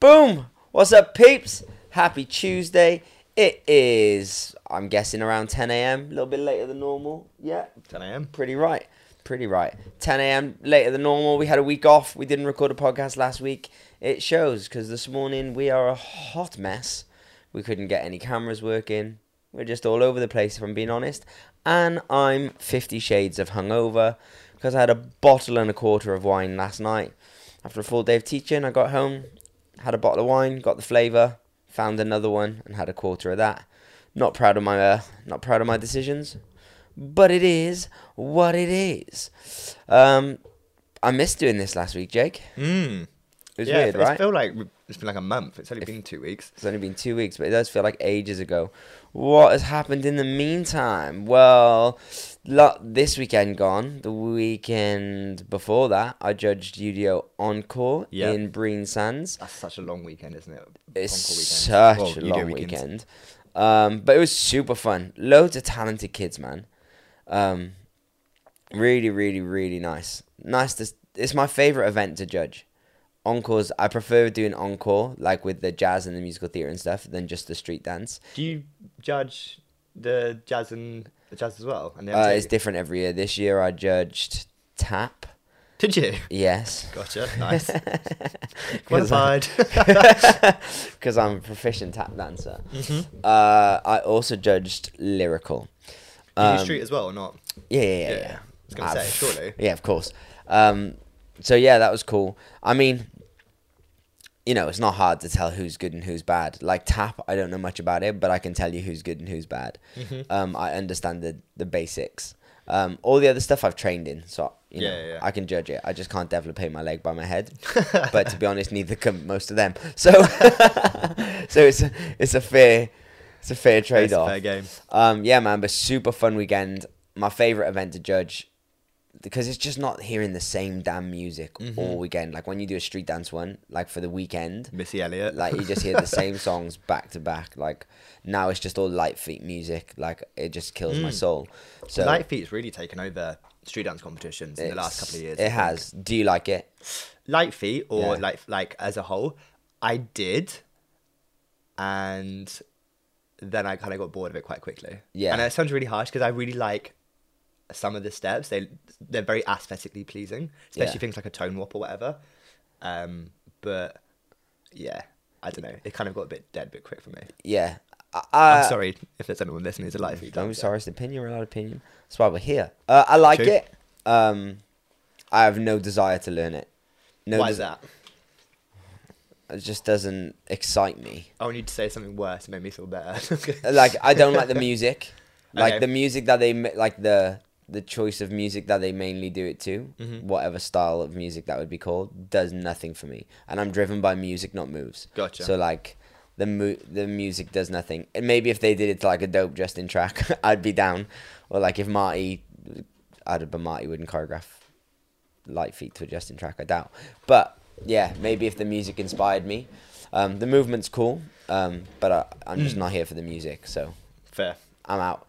Boom! What's up, peeps? Happy Tuesday. It is, I'm guessing, around 10 a.m. A little bit later than normal. Yeah, 10 a.m. pretty right. Pretty right. 10 a.m. later than normal. We had a week off. We didn't record a podcast last week. It shows because this morning we are a hot mess. We couldn't get any cameras working. We're just all over the place, if I'm being honest. And I'm 50 shades of hungover because I had a bottle and a quarter of wine last night. After a full day of teaching, I got home, had a bottle of wine, got the flavour, found another one, and had a quarter of that. Not proud of my, uh, not proud of my decisions, but it is what it is. Um, I missed doing this last week, Jake. Mm. It was yeah, weird, it, right? It feel like it's been like a month. It's only been two weeks. It's only been two weeks, but it does feel like ages ago. What has happened in the meantime? Well, this weekend gone. The weekend before that, I judged UDO Encore Yep. in Brean Sands. That's such a long weekend, isn't it? It's such a Well, do long weekend. Um, but it was super fun. Loads of talented kids, man. Um, really, really, really nice. Nice to. It's my favorite event to judge. Encores. I prefer doing encore, like with the jazz and the musical theatre and stuff, than just the street dance. Do you judge the jazz and the jazz as well? And the Uh, it's different every year. This year I judged tap. Did you? Yes. Gotcha. Nice. Qualified. because I'm a proficient tap dancer. Mhm. Uh, I also judged lyrical. Um, street as well or not? Yeah, yeah, yeah. Yeah, yeah. I was gonna Ah, say, surely. Yeah, of course. Um, so yeah, that was cool. I mean, you know, it's not hard to tell who's good and who's bad. Like tap, I don't know much about it, but I can tell you who's good and who's bad. Mhm. Um, I understand the the basics. Um, all the other stuff I've trained in, so you know, Yeah, yeah, yeah. I can judge it. I just can't develop my leg by my head. but to be honest, neither can most of them. So, so it's a, it's a fair, it's a fair trade off. fair game. Um, yeah, man, but super fun weekend. My favorite event to judge because it's just not hearing the same damn music Mhm. all weekend. Like when you do a street dance one, like for the weekend, Missy Elliott. like you just hear the same songs back to back. Like now it's just all litefeet music. Like it just kills my Mm. soul. So Light Feet's really taken over street dance competitions in the last couple of years. it has. Do you like it? Litefeet or Yeah. like like as a whole, I did, and then I kind of got bored of it quite quickly. Yeah. and it sounds really harsh because I really like some of the steps. They they're very aesthetically pleasing, especially Yeah. things like a tone wop or whatever. Um, but yeah, I don't know. It kind of got a bit dead, a bit quick for me. Yeah. I, I'm sorry if there's anyone listening Litefeet. Don't be sorry, it's an opinion, we're allowed opinion. That's why we're here. Uh, I like True. it. Um, I have no desire to learn it. No Why is that? It just doesn't excite me. I want you to say something worse to make me feel better. Like I don't like the music. Like Okay. the music that they like the the choice of music that they mainly do it to, Mhm. whatever style of music that would be called, does nothing for me. And I'm driven by music, not moves. Gotcha. So like the mu- the music does nothing. And maybe if they did it to like a dope Justin track, I'd be down. Or like if Marty, I'd but Marty wouldn't choreograph litefeet to a Justin track. I doubt. But yeah, maybe if the music inspired me, um, the movement's cool. Um, but I, I'm just Mm. not here for the music, so Fair. I'm out.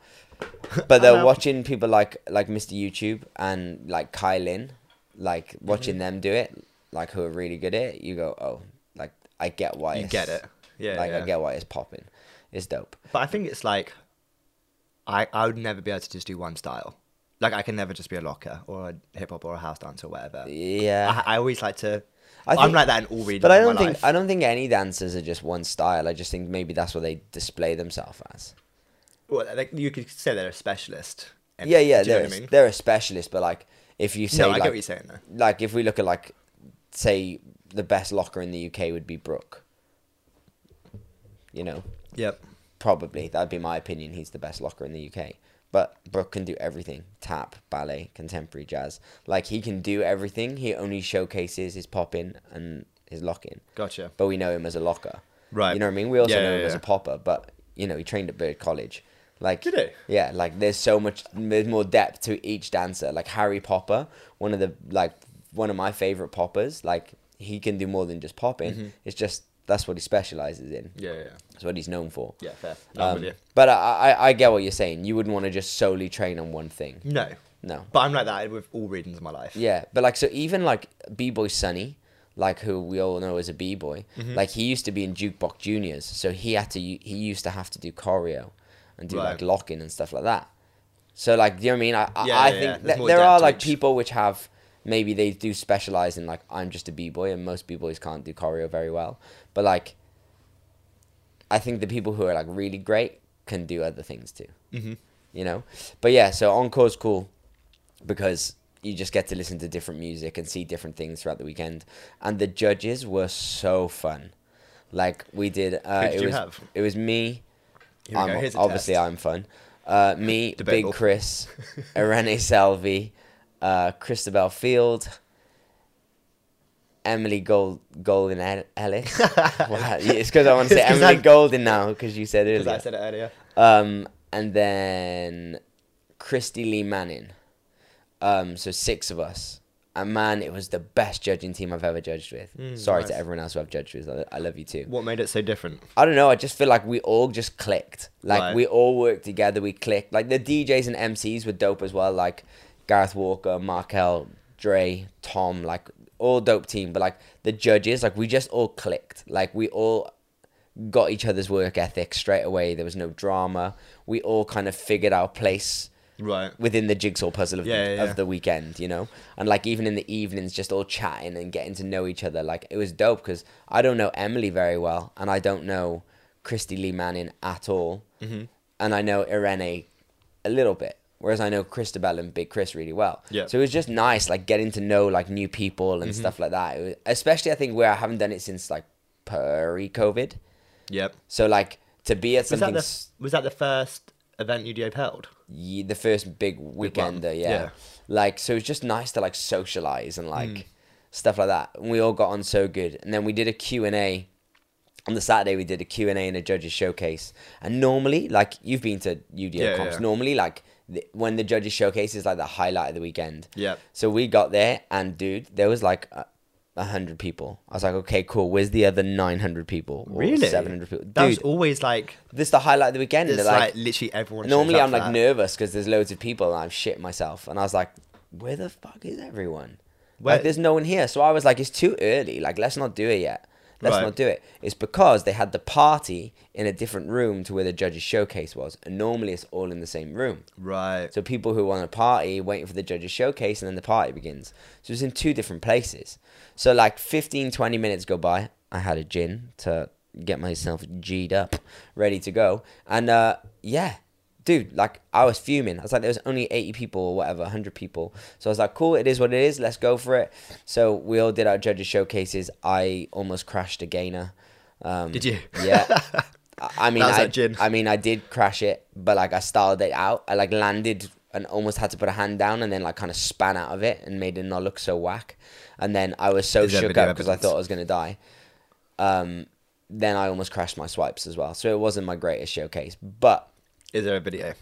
But they're watching people like like Mr. YouTube and like Kylin, like watching Mm-hmm. them do it, like who are really good at it. You go, oh, like I get why You it's- get it. Yeah. like yeah. I get why it's popping. It's dope. But I think it's like, I I would never be able to just do one style. Like I can never just be a locker or a hip hop or a house dance or whatever. Yeah, I, I always like to. I am like that in all regions. but I don't think life. I don't think any dancers are just one style. I just think maybe that's what they display themselves as. Well, like you could say they're a specialist. yeah, yeah, do you know they're a- I mean? they're a specialist, but like if you say No, I like, get what you're saying though. like if we look at like say the best locker in the UK would be Brooke. You know, Yep. probably that'd be my opinion. He's the best locker in the UK. But Brooke can do everything: tap, ballet, contemporary jazz. Like he can do everything. He only showcases his pop in and his lock in. Gotcha. But we know him as a locker. Right. You know what I mean? We also Yeah, know yeah, him as a popper. But you know, he trained at Bird College. Like Did he? yeah, like there's so much, there's more depth to each dancer. Like Harry Popper, one of the like one of my favorite poppers. Like he can do more than just popping. Mhm. It's just that's what he specializes in. Yeah, yeah, That's what he's known for. yeah. Fair. No, Um, but I, I I get what you're saying. You wouldn't want to just solely train on one thing. No, No. but I'm like that with all regions of my life. Yeah, but like so even like B Boy Sunny, like who we all know as a b boy. Mm-hmm. Like he used to be in Jukebox Juniors, so he had to he used to have to do choreo and do like locking and stuff like that. So like, do you know what I mean? I, I- Yeah, I yeah, think yeah. More there are like people which have maybe they do specialize in like I'm just a b boy, and most b boys can't do choreo very well. But like, I think the people who are like really great can do other things too. Mm-hmm. You know, but yeah. So encore's cool because you just get to listen to different music and see different things throughout the weekend, and the judges were so fun. Like we did. Uh, Who did it you was have? it was me. I'm- obviously. I'm fun. Uh, me, Debatable. Big Chris, Irene Salvi, uh, Christabel Field, Emily Gold Golden El- Ellis. wow, it's because I want to say Emily I- Golden now because you said Because earlier. I said it earlier. Um, and then Christy Lee Manning. Um, so six of us. And man, it was the best judging team I've ever judged with. Mm, Sorry nice. to everyone else who I've judged with. I, I love you too. What made it so different? I don't know. I just feel like we all just clicked. Like Right. we all worked together. We clicked. Like the DJs and MCs were dope as well. Like Gareth Walker, Markel, Dre, Tom. Like all dope team. But like the judges, like we just all clicked. Like we all got each other's work ethic straight away. There was no drama. We all kind of figured our place Right. within the jigsaw puzzle of, Yeah, the, yeah, of the weekend, you know? And like even in the evenings, just all chatting and getting to know each other. Like it was dope because I don't know Emily very well and I don't know Christy Lee Manning at all. Mm-hmm. And I know Irene a little bit. Whereas I know Christabel and Big Chris really well. Yeah. So it was just nice, like getting to know like new people Mm-hmm. and stuff like that. Was, especially I think where I haven't done it since like pre-COVID. Yep. So like to be at Was that something the was that the first event UDO held? Ye- the first big weekender, yeah. yeah. Like so, it's just nice to like socialize and like Mm. stuff like that. And we all got on so good. And then we did a Q and A on the Saturday. We did a Q and A and a judges showcase. And normally, like you've been to UDO Yeah, comps, yeah. normally like the, when the judges showcase is like the highlight of the weekend. Yep. So we got there, and dude, there was like a hundred people. I was like, okay, cool. Where's the other nine hundred people? Or Really? Seven hundred people. That was always like this is the highlight of the weekend. it's like, like literally everyone. Normally, I'm like that. nervous because there's loads of people and I'm shit myself. And I was like, where the fuck is everyone? Where- Like, there's no one here. So I was like, it's too early. Like, let's not do it yet. Let's Right. not do it. It's because they had the party in a different room to where the judges' showcase was. And normally it's all in the same room. Right. So people who want a party waiting for the judges' showcase and then the party begins. So it's in two different places. So like 15, 20 minutes go by. I had a gin to get myself G'd up, ready to go. And uh, yeah, dude, like I was fuming. I was like, there was only 80 people or whatever, 100 people. So I was like, cool, it is what it is. Let's go for it. So we all did our judges' showcases. I almost crashed a gainer. Um, Did you? Yeah. I- mean, I, gin. I mean, I did crash it, but like I styled it out. I like landed and almost had to put a hand down, and then like kind of span out of it and made it not look so whack. And then I was so shook up because I thought I was gonna die. Um, then I almost crashed my swipes as well, so it wasn't my greatest showcase. But Is there a video?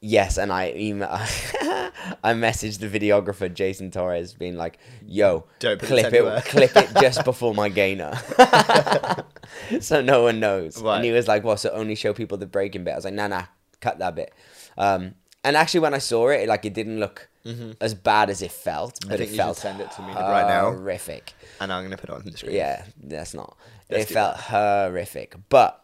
yes, and I email, I messaged the videographer Jason Torres, being like, "Yo, Don't clip it, clip it just before my gainer." so no one knows. Right. And he was like, "Well, so only show people the breaking bit." I was like, "Nah, nah, cut that bit." Um, and actually, when I saw it, like it didn't look as bad as it felt, but Mm-hmm. think it you felt send it to me right now. Horrific. And I'm gonna put it on the screen. Yeah, that's not. Let's it felt horrific, but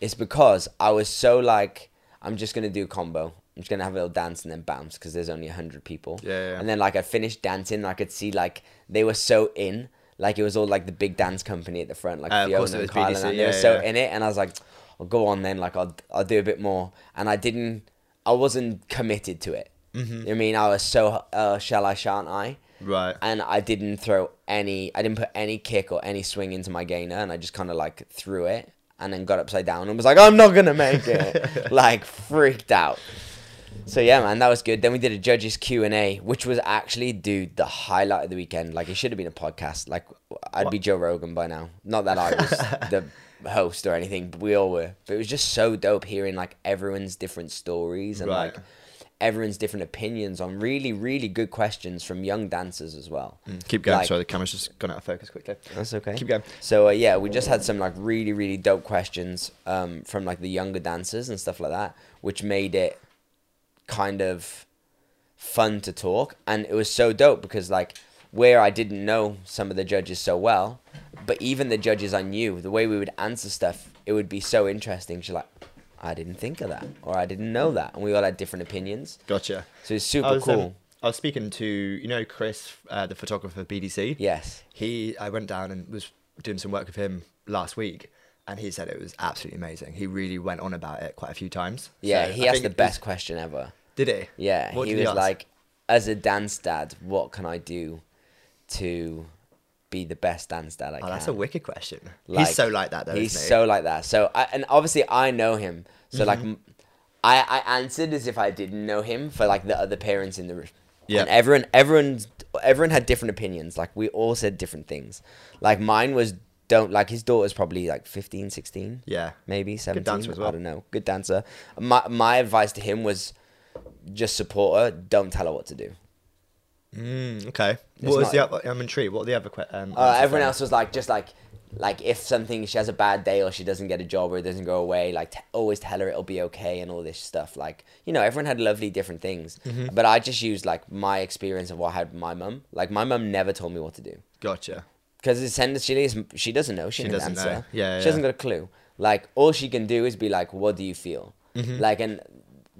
it's because I was so like, I'm just gonna do a combo. I'm just gonna have a little dance and then bounce because there's only hundred people. Yeah, yeah. And then like I finished dancing, and I could see like they were so in, like it was all like the big dance company at the front, like Uh, Fiona and Kyle, and they yeah, were so in it, and I was like, I'll go on then, like I'll I'll do a bit more, and I didn't, I wasn't committed to it. Mm-hmm. You know I mean, I was so uh, shall I, shan't I? Right. and I didn't throw any. I didn't put any kick or any swing into my gainer, and I just kind of like threw it and then got upside down and was like, "I'm not gonna make it," like freaked out. So yeah, man, that was good. Then we did a judges Q and A, which was actually, dude, the highlight of the weekend. Like it should have been a podcast. Like I'd be Joe Rogan by now. Not that I was the host or anything, but we all were. But it was just so dope hearing like everyone's different stories and Right. like everyone's different opinions on really, really good questions from young dancers as well. Keep going. Like- Sorry, the camera's just gone out of focus quickly. That's okay. Keep going. So uh, yeah, we just had some like really really dope questions um, from like the younger dancers and stuff like that, which made it kind of fun to talk, and it was so dope because like where I didn't know some of the judges so well, but even the judges I knew, the way we would answer stuff, it would be so interesting. She's like, I didn't think of that, or I didn't know that, and we all had different opinions. Gotcha. So it's super was, um, cool. I was speaking to you know Chris, uh, the photographer of BDC. yes. He, I went down and was doing some work with him last week, and he said it was absolutely amazing. He really went on about it quite a few times. Yeah, So he I asked the it was- best question ever. Did he? Yeah, What he was ask? like, as a dance dad, what can I do to be the best dance dad I Oh, can? that's a wicked question. Like, he's so like that, though. He's isn't he? so like that. So, I, and obviously, I know him. So, like, Mm-hmm. m- I, I answered as if I didn't know him for like the other parents in the room. Yeah. And everyone, everyone, everyone had different opinions. Like, we all said different things. Like, mine was don't like his daughter's probably like 15, 16, Yeah. maybe 17. dancer as well. I don't know. Good dancer. My my advice to him was just support her. Don't tell her what to do. Mm, okay. It's What was the other? I'm intrigued. What are the other? que- Um, Uh, everyone else was like, just like, like if something she has a bad day or she doesn't get a job or it doesn't go away, like t- always tell her it'll be okay and all this stuff. Like you know, everyone had lovely different things, Mm-hmm. but I just used like my experience of what I had with my mum. Like my mum never told me what to do Gotcha. because essentially she doesn't know. She, She doesn't answer. know. Yeah, she hasn't got a clue. Like all she can do is be like, "What do you feel?" Mm-hmm. Like and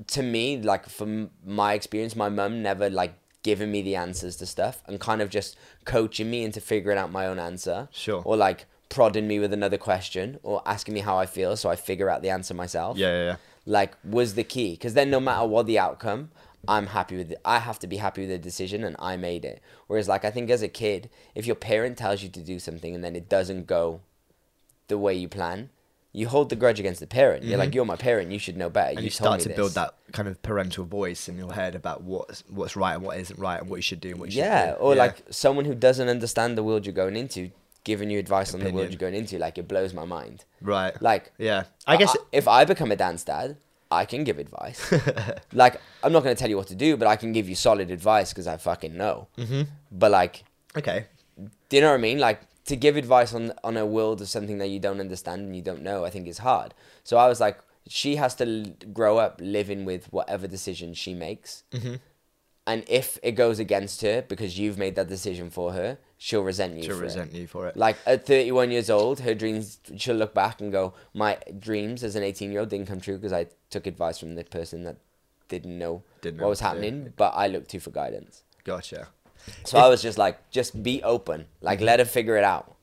to me, like from my experience, my mum never like giving me the answers to stuff and kind of just coaching me into figuring out my own answer. Sure. Or like prodding me with another question or asking me how I feel so I figure out the answer myself. Yeah, yeah, yeah. Like was the key because then no matter what the outcome, I'm happy with it. I have to be happy with the decision and I made it. Whereas like I think as a kid, if your parent tells you to do something and then it doesn't go the way you plan, you hold the grudge against the parent. You're like, you're my parent. You should know better. Mm-hmm. And you you start to this. build that kind of parental voice in your head about what's what's right and what isn't right and what you should do and what you Yeah, shouldn't do. or like someone who doesn't understand the world you're going into, giving you advice on the world you're going into. Like it blows my mind. right. Like yeah, I guess. if I become a dance dad, I can give advice. like I'm not going to tell you what to do, but I can give you solid advice because I fucking know. Mm-hmm. But like, okay. do you know what I mean? Like to give advice on on a world of something that you don't understand and you don't know, I think is hard. So I was like, she has to l- grow up living with whatever decision she makes. Mm-hmm. And if it goes against her because you've made that decision for her, she'll resent you. To for it. resent you for it. Like at 31 years old, her dreams, she'll look back and go, My dreams as an 18 year old didn't come true because I took advice from the person that didn't know Didn't know what was what to do." happening, but I looked to for guidance. Gotcha. So I was just like, just be open. Like, let her figure it out,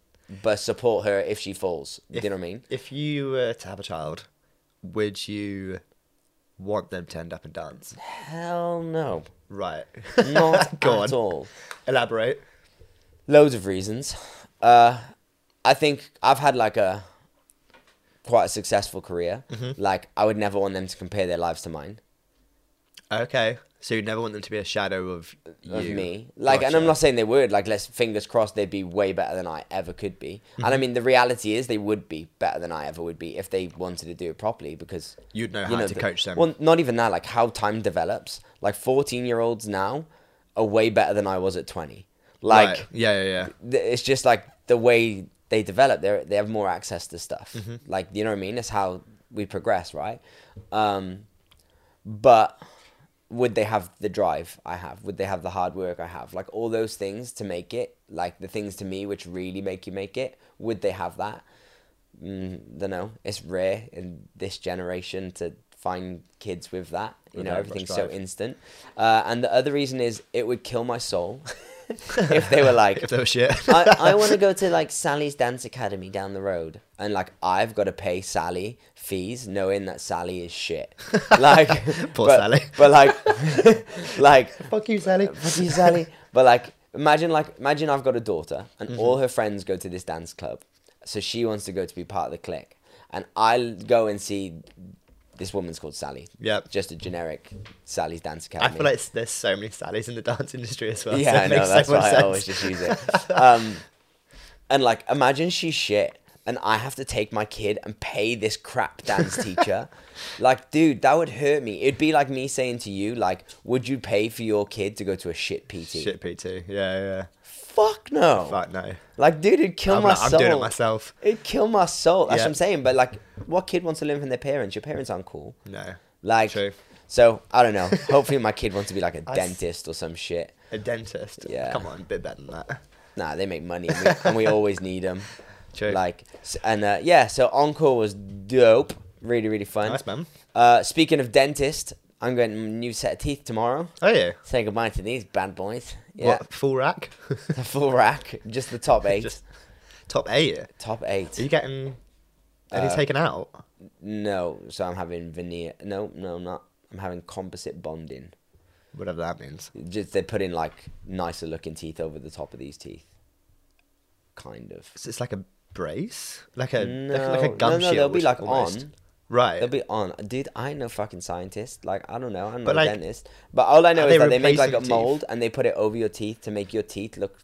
but support her if she falls. If- you know what I mean? If you were to have a child, would you want them to end up and dance? Hell no. Right. Not Go at on. all. Elaborate. Loads of reasons. Uh, I think I've had like a quite a successful career. Mm-hmm. Like, I would never want them to compare their lives to mine. Okay. So you'd never want them to be a shadow of you. of me. Like, and I'm not saying they would. Like, let's fingers crossed they'd be way better than I ever could be. And I Mm-hmm. mean, the reality is they would be better than I ever would be if they wanted to do it properly because You'd know you how to the- coach them. Well, not even that. Like how time develops. Like 14 year olds now are way better than I was at 20. Like Right. Yeah, yeah, yeah. it's just like the way they develop. They they have more access to stuff. Mm-hmm. Like you know what I mean. That's how we progress, right? Um, but would they have the drive I have? Would they have the hard work I have? Like all those things to make it, like the things to me which really make you make it, would they have that? Mm, don't know. It's rare in this generation to find kids with that. You With know, everything's so instant. Uh, and the other reason is it would kill my soul if they were like, If they were shit. I, I want to go to like Sally's dance academy down the road, and like I've got to pay Sally fees, knowing that Sally is shit. Like Poor but, Sally. But like, like Fuck you, Sally. fuck you, Sally. But like, imagine like imagine I've got a daughter, and Mm-hmm. all her friends go to this dance club, so she wants to go to be part of the clique, and I go and see. This woman's called Sally. Yep. Just a generic Sally's Dance Academy. I feel like there's so many Sallys in the dance industry as well. Yeah, it I know. so That's much why I always just use it. Um, and like, imagine she's shit, and I have to take my kid and pay this crap dance teacher. like, dude, that would hurt me. It'd be like me saying to you, like, would you pay for your kid to go to a shit PT? Shit, PT. Yeah, yeah. Fuck no. Fuck no. Like, dude, it'd kill I'm, my like, I'm soul. doing it myself. It'd kill my soul. That's Yeah. what I'm saying. But like, what kid wants to learn from their parents? Your parents aren't cool. No. Like, True. so I don't know. Hopefully, my kid wants to be like a I s- dentist or some shit. A dentist. Yeah. Come on, a bit better than that. Nah, they make money, and we, and we always need them. True. Like, and uh, yeah, so encore was dope. Really, really fun. nice man. Uh, speaking of dentist, I'm getting a new set of teeth tomorrow. Oh yeah. Say goodbye to these bad boys. Yeah, What full rack? the full rack, just the top eight. Just top eight. top eight. Are you getting any Uh, taken out? No, so I'm having veneer. No, no, I'm not. I'm having composite bonding. Whatever that means. Just they put in like nicer looking teeth over the top of these teeth. Kind of. So it's like a brace, like a no, like, like a gum no, no, shield. they'll be like almost. on. Right. They'll be on. Dude, I ain't no fucking scientist. Like, I don't know. I'm not a like, dentist. But all I know is that they make like a teeth? mold and they put it over your teeth to make your teeth look.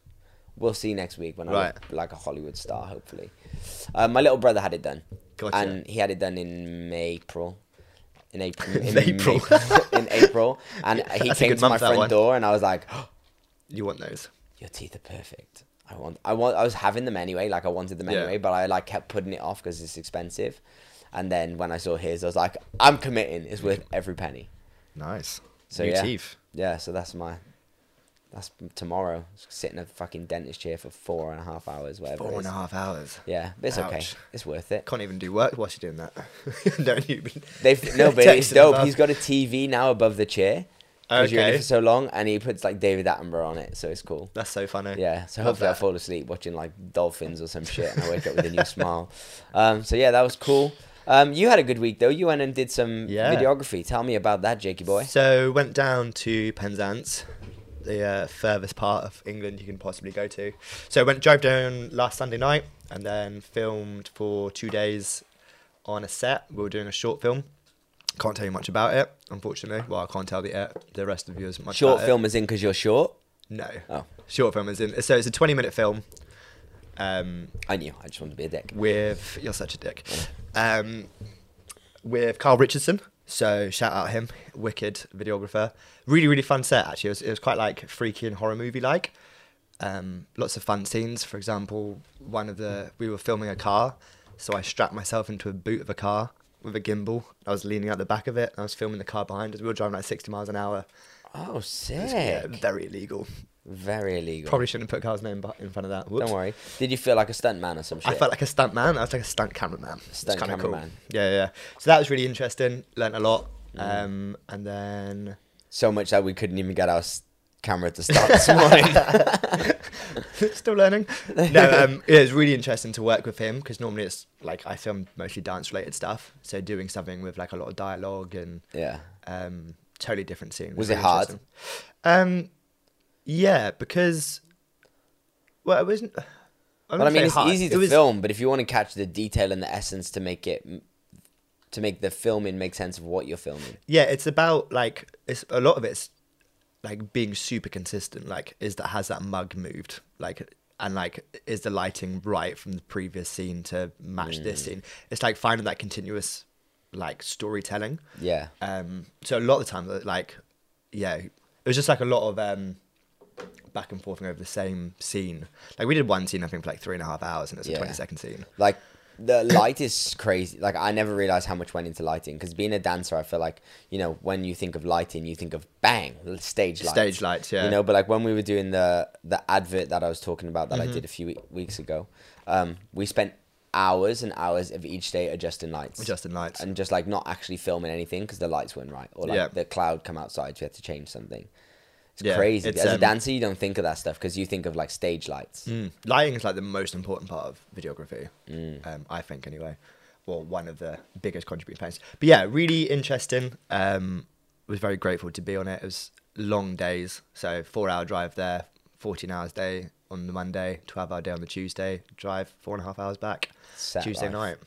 We'll see next week when I Right. look like a Hollywood star, hopefully. Uh, my little brother had it done. Gotcha. And he had it done in April. In April. In April. In April. And he That's came to my front one. door and I was like, you want those? your teeth are perfect. I want, I want, I was having them anyway. Like I wanted them Yeah. anyway, but I like kept putting it off because it's expensive. And then when I saw his, I was like, I'm committing. It's worth every penny. Nice. So, New yeah. teeth. Yeah, so that's my, that's tomorrow. Sitting in a fucking dentist chair for four and a half hours, whatever. Four and a half hours. Yeah, but it's okay. It's worth it. Can't even do work whilst you're doing that. Don't you? They've no, but it's dope. above. He's got a TV now above the chair because you're in it for so long, and he puts like David Attenborough on it, so it's cool. That's so funny. Yeah, so Love hopefully I fall asleep watching like dolphins or some shit, and I wake up with a new smile. Um, so yeah, that was cool. Um, you had a good week though. You went and did some Yeah. videography. Tell me about that, Jakey boy. So went down to Penzance, the uh, furthest part of England you can possibly go to. So went drove down last Sunday night and then filmed for two days on a set. We were doing a short film. Can't tell you much about it, unfortunately. Well, I can't tell the uh, the rest of you as much. Short film is in because you're short. No. Oh. Short film is in. So it's a twenty minute film. Um, I knew. I just wanted to be a dick. with you're such a dick. Um, with Carl Richardson. So shout out him, wicked videographer. Really, really fun set actually. It was, it was quite like freaky and horror movie like. Um, lots of fun scenes. For example, one of the we were filming a car, so I strapped myself into a boot of a car with a gimbal. I was leaning out the back of it. And I was filming the car behind us. We were driving like 60 miles an hour. Oh, sick. Yeah, very illegal. Very illegal. Probably shouldn't have put Carl's name in front of that. Whoops. Don't worry. Did you feel like a stunt man or some shit? I felt like a stunt man. I was like a stunt cameraman. Stunt cameraman. Cool. Yeah, yeah. So that was really interesting. Learned a lot. Mm. Um, and then so much that we couldn't even get our camera to start this morning. still learning. No, um, it was really interesting to work with him because normally it's like I film mostly dance related stuff. So doing something with like a lot of dialogue and yeah. um, totally different scene. Was really it hard? Um, yeah, because well, it wasn't. But I, I mean, it's hard. easy It to was- film, but if you want to catch the detail and the essence to make it, to make the filming make sense of what you're filming. Yeah, it's about like it's a lot of it's like being super consistent. Like, is that has that mug moved? Like, and like, is the lighting right from the previous scene to match this Mm. scene? It's like finding that continuous like storytelling. Yeah. Um, so a lot of the time, like, yeah, it was just like a lot of um back and forth over the same scene. Like we did one scene, I think, for like three and a half hours, and it's Yeah. a twenty second scene. Like the light is crazy. Like I never realized how much went into lighting because being a dancer, I feel like you know when you think of lighting, you think of bang stage lights. Stage lights, yeah. You know, but like when we were doing the the advert that I was talking about that Mm-hmm. I did a few weeks ago, um, we spent hours and hours of each day adjusting lights. Adjusting lights. and just like not actually filming anything because the lights weren't right or like Yeah. the cloud come outside so you had to change something it's Yeah, crazy it's, as a um, dancer you don't think of that stuff because you think of like stage lights Mm. Lighting is like the most important part of videography, Mm. um, I think, anyway. Well, one of the biggest contributing factors. But yeah, really interesting. Um, was very grateful to be on it. It was long days, so four hour drive there, fourteen hours day on the Monday, twelve hour day on the Tuesday, drive four and a half hours back Set Tuesday life. night.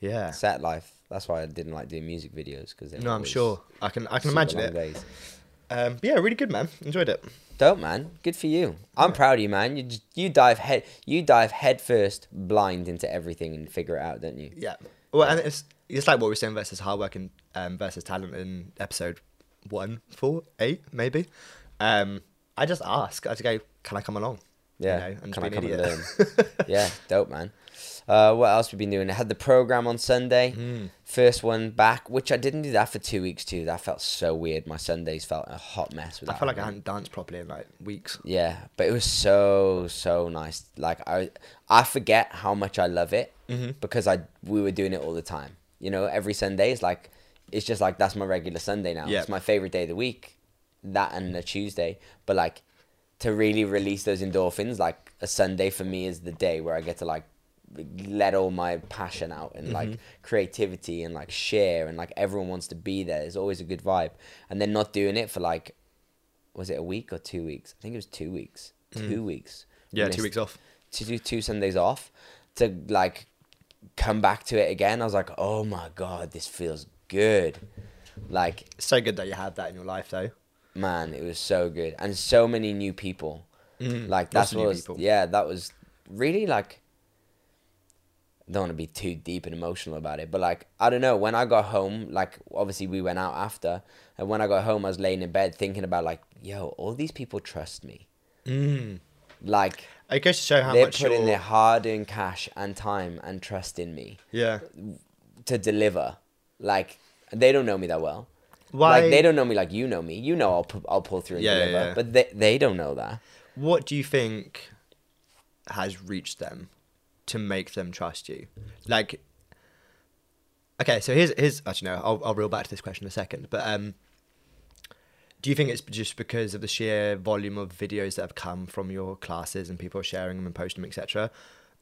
Yeah. set life that's why i didn't like doing music videos because No, I'm sure. I can I can imagine it. days. Um, but yeah, really good, man. Enjoyed it. dope man good for you i'm proud of you man you just, you dive head you dive head first blind into everything and figure it out don't you Yeah. Well, and it's it's like what we were saying versus hard work and um, versus talent in episode one, four, eight, maybe. Um, I just ask. I just go, "Can I come along?" Yeah, you know, and can I come an and learn? yeah, dope, man. Uh, what else we've been doing? I had the program on Sunday. Mm. First one back, which I didn't do that for two weeks too. That felt so weird. My Sundays felt a hot mess. I felt like I hadn't danced properly in like weeks. Yeah, but it was so so nice. Like I I forget how much I love it Mm-hmm. because I we were doing it all the time. You know, every Sunday is like it's just like that's my regular Sunday now. Yeah. It's my favorite day of the week. That and a Tuesday, but like to really release those endorphins, like a Sunday for me is the day where I get to like let all my passion out and like creativity and like share and like everyone wants to be there. It's always a good vibe. And then not doing it for like was it a week or two weeks? I think it was two weeks. Two weeks. Yeah, two weeks off. To do two Sundays off to like come back to it again. I was like, oh my god, this feels good. Like It's so good that you have that in your life, though. man, it was so good and so many new people. Mm. Like that's what was, people. yeah, that was really like. Don't want to be too deep and emotional about it, but like I don't know. When I got home, like obviously we went out after, and when I got home, I was laying in bed thinking about like, yo, all these people trust me. Mm. Like It goes to show how they're much putting you're... their hard-earned cash and time and trust in me Yeah. to deliver. Like they don't know me that well. Why? Like they don't know me like you know me. You know I'll pu- I'll pull through and Yeah, yeah, deliver, yeah. but they they don't know that. What do you think has reached them to make them trust you? Like, okay, so here's here's actually no, I'll I'll reel back to this question in a second. But um, do you think it's just because of the sheer volume of videos that have come from your classes and people are sharing them and posting them, etc.,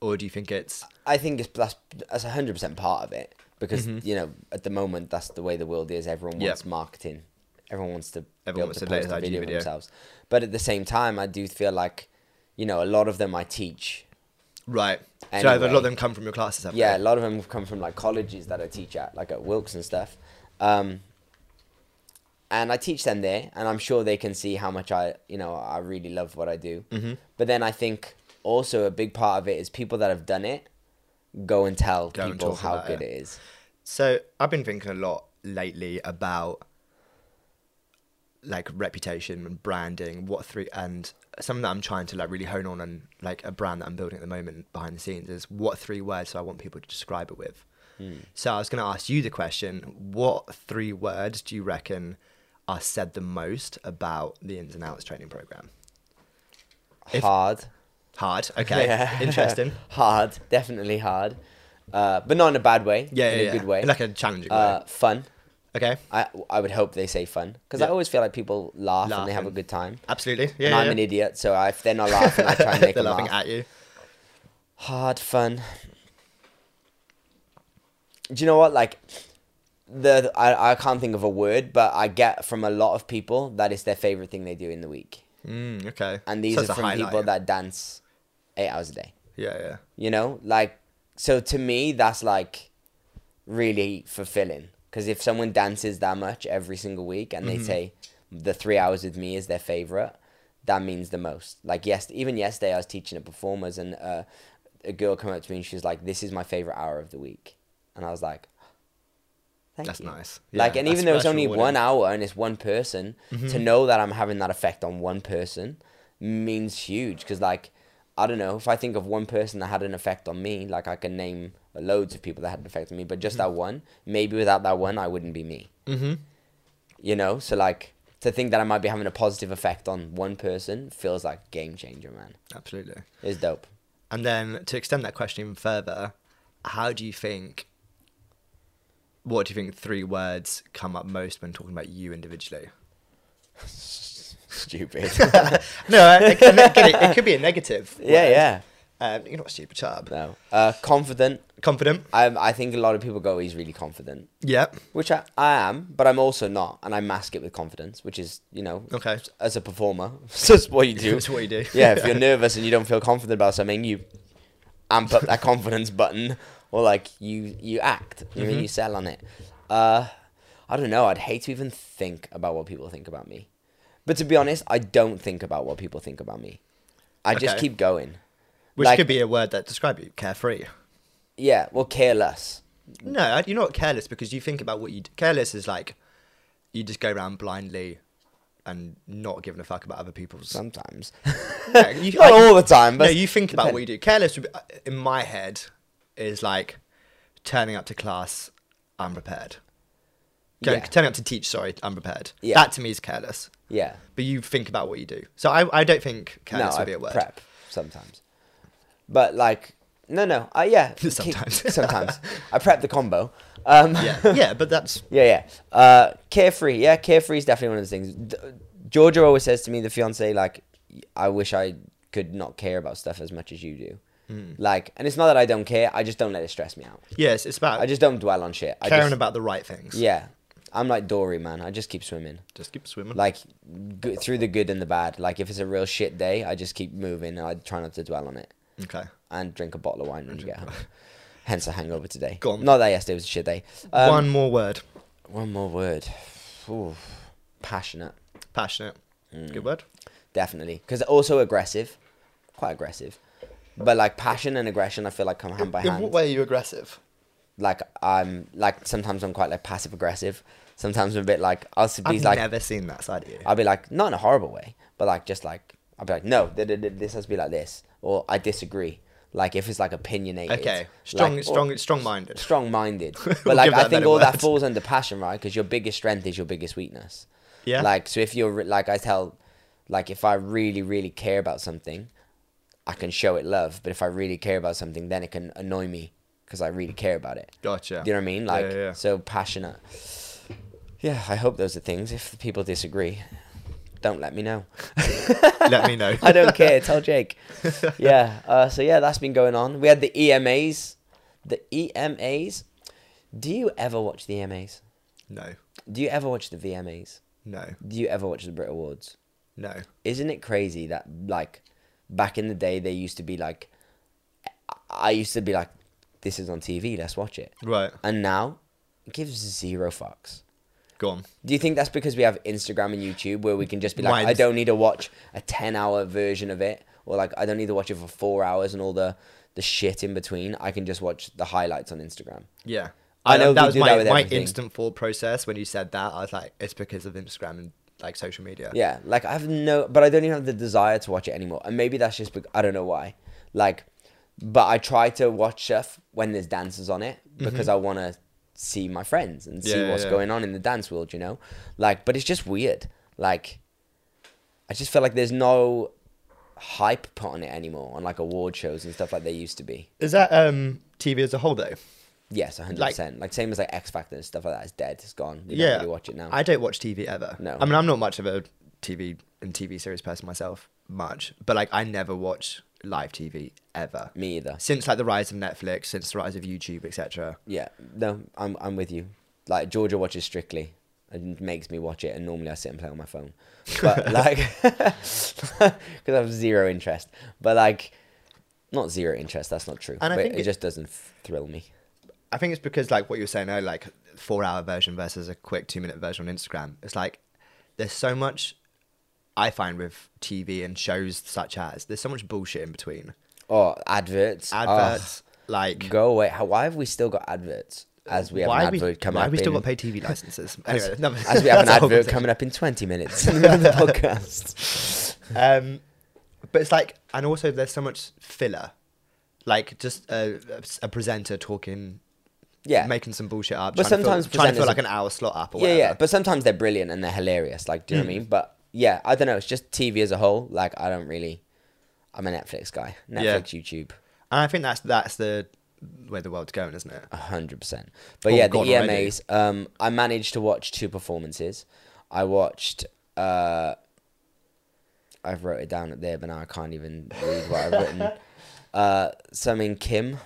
or do you think it's I think it's that's that's hundred percent part of it because Mm-hmm. you know at the moment that's the way the world is. Everyone wants marketing. Everyone wants to Everyone be able wants to latest post a video, video. themselves. But at the same time, I do feel like you know a lot of them I teach. Right? so a lot of them come from your classes, Yeah, a lot of them have come from like colleges that I teach at, like at Wilkes and stuff. Um, and I teach them there, and I'm sure they can see how much I, you know, I really love what I do. Mm-hmm. But then I think also a big part of it is people that have done it go and tell Go people talk how good it. it is. So I've been thinking a lot lately about like reputation and branding, what three and something that I'm trying to like really hone on and like a brand that I'm building at the moment behind the scenes is what three words do I want people to describe it with. So I was going to ask you the question: What three words do you reckon are said the most about the ins and outs training program? If- hard. Hard, okay, Yeah. interesting. hard, definitely hard. Uh, but not in a bad way. Yeah, in yeah, a yeah. good way. like a challenging uh, way. fun. Okay, I I would hope they say fun because I always feel like people laugh, and they have a good time. absolutely. Yeah, and yeah, I'm yeah. an idiot, so I, if they're not laughing, I try and make They're them laughing laugh. at you. Hard fun. Do you know what? Like, the I, I can't think of a word, but I get from a lot of people that it's their favorite thing they do in the week, Mm, okay. and these So are from people that dance eight hours a day. Yeah, yeah. You know, like so to me that's like really fulfilling because if someone dances that much every single week and Mm-hmm. they say the three hours with me is their favorite, that means the most. Like yes, even yesterday I was teaching at performers and uh, a girl came up to me and she was like, "This is my favorite hour of the week," and I was like. Thank That's you. nice. like, Yeah, and even though it's only one hour and it's one person, to know that I'm having that effect on one person means huge. Because, like, I don't know, if I think of one person that had an effect on me, like, I can name loads of people that had affected me, but just that one, maybe without that one, I wouldn't be me. Mm-hmm. You know? So, like, to think that I might be having a positive effect on one person feels like game changer, man. Absolutely. It's dope. And then to extend that question even further, how do you think? What do you think three words come up most when talking about you individually? Stupid. no, it, it, it, it could be a negative. yeah, word. yeah. Um, you're not a stupid chub. No. Uh, confident. Confident. I, I think a lot of people go, he's really confident. Yeah. which I, I am, but I'm also not, and I mask it with confidence, which is you know, Okay. as a performer, just what you do. That's what you do. yeah, if you're nervous and you don't feel confident about something, you amp up that confidence button, or like you you act, you Mm-hmm. mean you sell on it. Uh, I don't know. I'd hate to even think about what people think about me, but to be honest, I don't think about what people think about me. I just keep going. Which Like- could be a word that describe you. Carefree. Yeah, well, careless. No, you're not careless because you think about what you. Do. careless is like, you just go around blindly, and not giving a fuck about other people's. Sometimes. Yeah, you- Not I- all the time, but no, you think about what you do. Careless, would be, uh, in my head, is like turning up to class unprepared. Going, Yeah. Turning up to teach, sorry, unprepared. Yeah. That to me is careless. Yeah. But you think about what you do. So I, I don't think careless no, would I be a word. prep sometimes. But like, no, no, uh, yeah, Sometimes. sometimes I prep the combo. Um, Yeah, yeah, but that's yeah, yeah. Uh, carefree, yeah, carefree is definitely one of those things. D- Georgia always says to me, the fiance, like, I wish I could not care about stuff as much as you do. Hmm. Like, and it's not that I don't care. I just don't let it stress me out. yes, it's about I just don't dwell on shit. I caring just, about the right things. Yeah, I'm like Dory, man. I just keep swimming. just keep swimming. Like g- through the good and the bad. Like if it's a real shit day, I just keep moving and I try not to dwell on it okay, and drink a bottle of wine when you get home. Hence a hangover today. Go on. Not that yesterday was a shit day. Um, one more word. one more word. Ooh, passionate, Passionate. Mm. Good word. definitely. Because also aggressive, quite aggressive. But like passion and aggression, I feel like come hand by In hand. what way are you aggressive? Like I'm like sometimes I'm quite like passive aggressive. Sometimes I'm a bit like I'll be I've like never seen that side of you. I'll be like, not in a horrible way, but like just like I'll be like, no, th- th- th- this has to be like this, or I disagree. Like if it's like opinionated, Okay, strong, like, strong, strong-minded. strong-minded. We'll But like give that I think all that falls under passion, right? Because your biggest strength is your biggest weakness. Yeah. Like so, if you're like I tell, like if I really, really care about something, I can show it love. But if I really care about something, then it can annoy me because I really care about it. Gotcha. Do you know what I mean? Yeah, Like yeah, yeah. so passionate. Yeah, I hope those are things. If the people disagree, don't let me know. Let me know. I don't care. Tell Jake. Yeah. Uh, so yeah, that's been going on. We had the EMAs. The EMAs. Do you ever watch the EMAs? No, Do you ever watch the VMAs? no, Do you ever watch the Brit Awards? no. Isn't it crazy that like back in the day they used to be like, I used to be like, this is on TV. Let's watch it. Right. And now, it gives zero fucks. Go on. Do you think that's because we have Instagram and YouTube where we can just be like, I don't need to watch a 10 hour version of it, or like, I don't need to watch it for four hours and all the, the shit in between. I can just watch the highlights on Instagram. Yeah. I know that was my, that my instant thought process when you said that. I was like, it's because of Instagram and like social media. Yeah, like I have no, but I don't even have the desire to watch it anymore. And maybe that's just, because, I don't know why. Like, but I try to watch stuff when there's dancers on it because mm-hmm. I want to see my friends and see. Yeah, what's yeah. going on in the dance world, you know? Like, but it's just weird. Like, I just feel like there's no hype put on it anymore on like award shows and stuff like there used to be. Is that um TV as a whole though? Yes, 100%. Like, same as like X Factor and stuff like that. It's dead. It's gone. We yeah. don't really watch it now. I don't watch TV ever. No. I mean, I'm not much of a TV and TV series person myself, much. But like, I never watch live TV ever. Me either. Since like the rise of Netflix, since the rise of YouTube, etc. Yeah, no, I'm I'm with you. Like Georgia watches Strictly and makes me watch it, and normally I sit and play on my phone, but like because I have zero interest. But like, not zero interest. That's not true. And I but think it, it- just doesn't thrill me. I think it's because like what you were saying earlier, like four hour version versus a quick two minute version on Instagram. It's like there's so much I find with TV and shows such as there's so much bullshit in between. Oh, adverts. Adverts, like go away. How, why have we still got adverts? As we have why an have we, advert coming why up have we still in- got paid TV licenses? as, Anyway, no, as we have an that's a whole advert coming up in 20 minutes in the the podcast. Um, but it's like, and also there's so much filler, like just a, a presenter talking, Yeah. making some bullshit up, But to fill- sometimes trying to fill presenters like an hour slot up or yeah, whatever. yeah. But sometimes they're brilliant and they're hilarious. Like, do you know what I mean? But yeah, I don't know. It's just TV as a whole. Like, I don't really. I'm a Netflix guy. Netflix, Yeah. YouTube, and I think that's that's the where the world's going, isn't it? a hundred percent. But Oh, yeah, the gone. EMAs. Um, I managed to watch two performances. I watched. Uh, I've wrote it down up there, but now I can't even read what I've written. Uh, something Kim.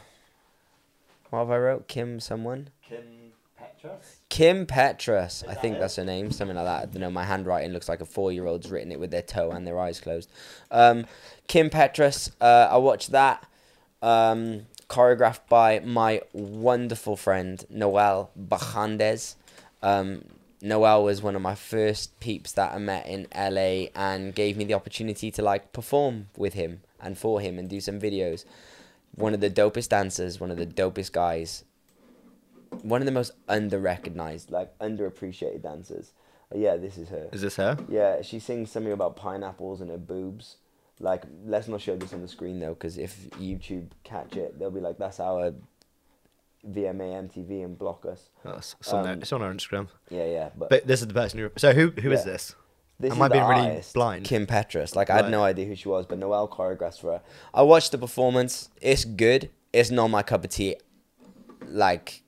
What have I wrote? Kim someone. Kim Petras. Kim Petras, I think that's her name, something like that. I don't know. My handwriting looks like a four-year-old's written it with their toe and their eyes closed. Um, Kim Petras, uh, I watched that, um, choreographed by my wonderful friend Noel Bajandas. Um, Noel was one of my first peeps that I met in LA and gave me the opportunity to like perform with him and for him and do some videos. One of the dopest dancers, one of the dopest guys, one of the most under recognized, like underappreciated dancers. Yeah, this is her. Is this her? Yeah, she sings something about pineapples and her boobs. Like, let's not show this on the screen though, because if YouTube catch it, they'll be like, "That's our VMA MTV" and block us. Oh, it's, it's on, Um, it's on our Instagram. Yeah, yeah. But, But this is the person who. So who who is Yeah. this? this am is I being really blind? Kim Petras. Like, I had no idea who she was, but Noel choreographed for her. I watched the performance. It's good. It's not my cup of tea. Like,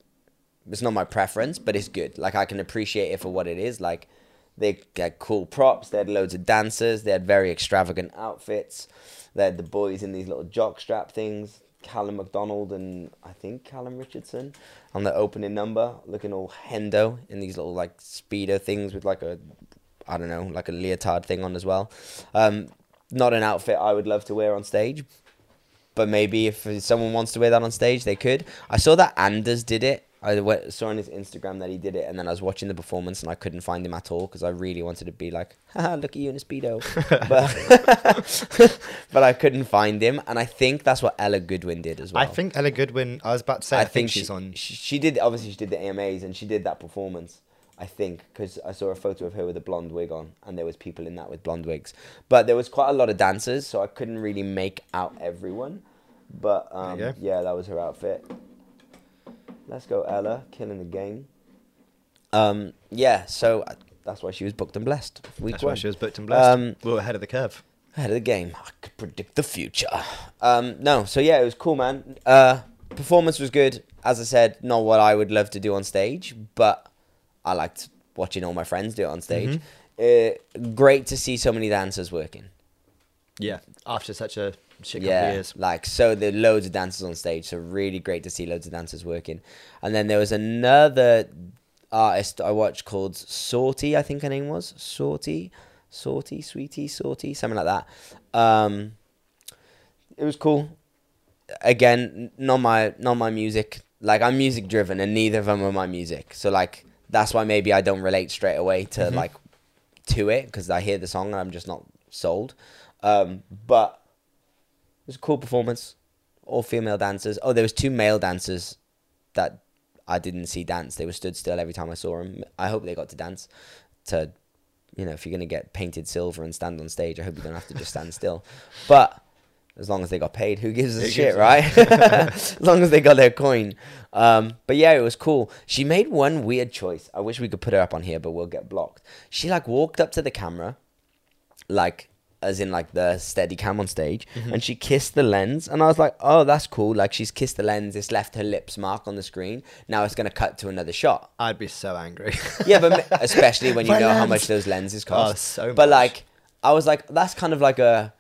it's not my preference, but it's good. Like, I can appreciate it for what it is. Like, they had cool props. They had loads of dancers. They had very extravagant outfits. They had the boys in these little jockstrap things. Callum McDonald and I think Callum Richardson on the opening number, looking all hendo in these little like speedo things with like a, I don't know, like a leotard thing on as well. Um, not an outfit I would love to wear on stage, but maybe if someone wants to wear that on stage, they could. I saw that Anders did it. I went, saw on his Instagram that he did it, and then I was watching the performance and I couldn't find him at all because I really wanted to be like, Haha, look at you in a speedo, but but I couldn't find him, and I think that's what Ella Goodwin did as well. I think Ella Goodwin. I was about to say. I, think, she's she, on. She, she did obviously she did the EMAs and she did that performance. I think because I saw a photo of her with a blonde wig on, and there was people in that with blonde wigs. But there was quite a lot of dancers, so I couldn't really make out everyone. But um, There you go. yeah, that was her outfit. Let's go, Ella, killing the game. Um, yeah, so uh, that's why she was booked and blessed. Week That's one. why she was booked and blessed. Um, we were ahead of the curve. Ahead of the game. I could predict the future. Um, no, so yeah, it was cool, man. Uh, performance was good. As I said, not what I would love to do on stage, but I liked watching all my friends do it on stage. Uh, great to see so many dancers working. Yeah, after such a shit Yeah, like so there are loads of dancers on stage, so really great to see loads of dancers working. And then there was another artist I watched called Sorty, I think her name was Sorty, Sorty, Sweetie, Sorty, something like that. Um, it was cool. Again, not my not my music. Like I'm music driven, and neither of them are my music. So like that's why maybe I don't relate straight away to Mhm. like to it because I hear the song and I'm just not sold. Um, but was a cool performance. All female dancers. Oh, there was two male dancers that I didn't see dance. They were stood still every time I saw them. I hope they got to dance. To, you know, if you're gonna get painted silver and stand on stage, I hope you don't have to just stand still. But as long as they got paid, who gives a Who shit, gives right? as long as they got their coin. Um, but yeah, it was cool. She made one weird choice. I wish we could put her up on here, but we'll get blocked. She like walked up to the camera, like as in like the steady cam on stage, Mm-hmm. and she kissed the lens. And I was like, oh, that's cool. Like she's kissed the lens. It's left her lips mark on the screen. Now it's gonna cut to another shot. I'd be so angry. Yeah, but especially when you My know how much those lenses cost. Oh, so But like, I was like, that's kind of like a,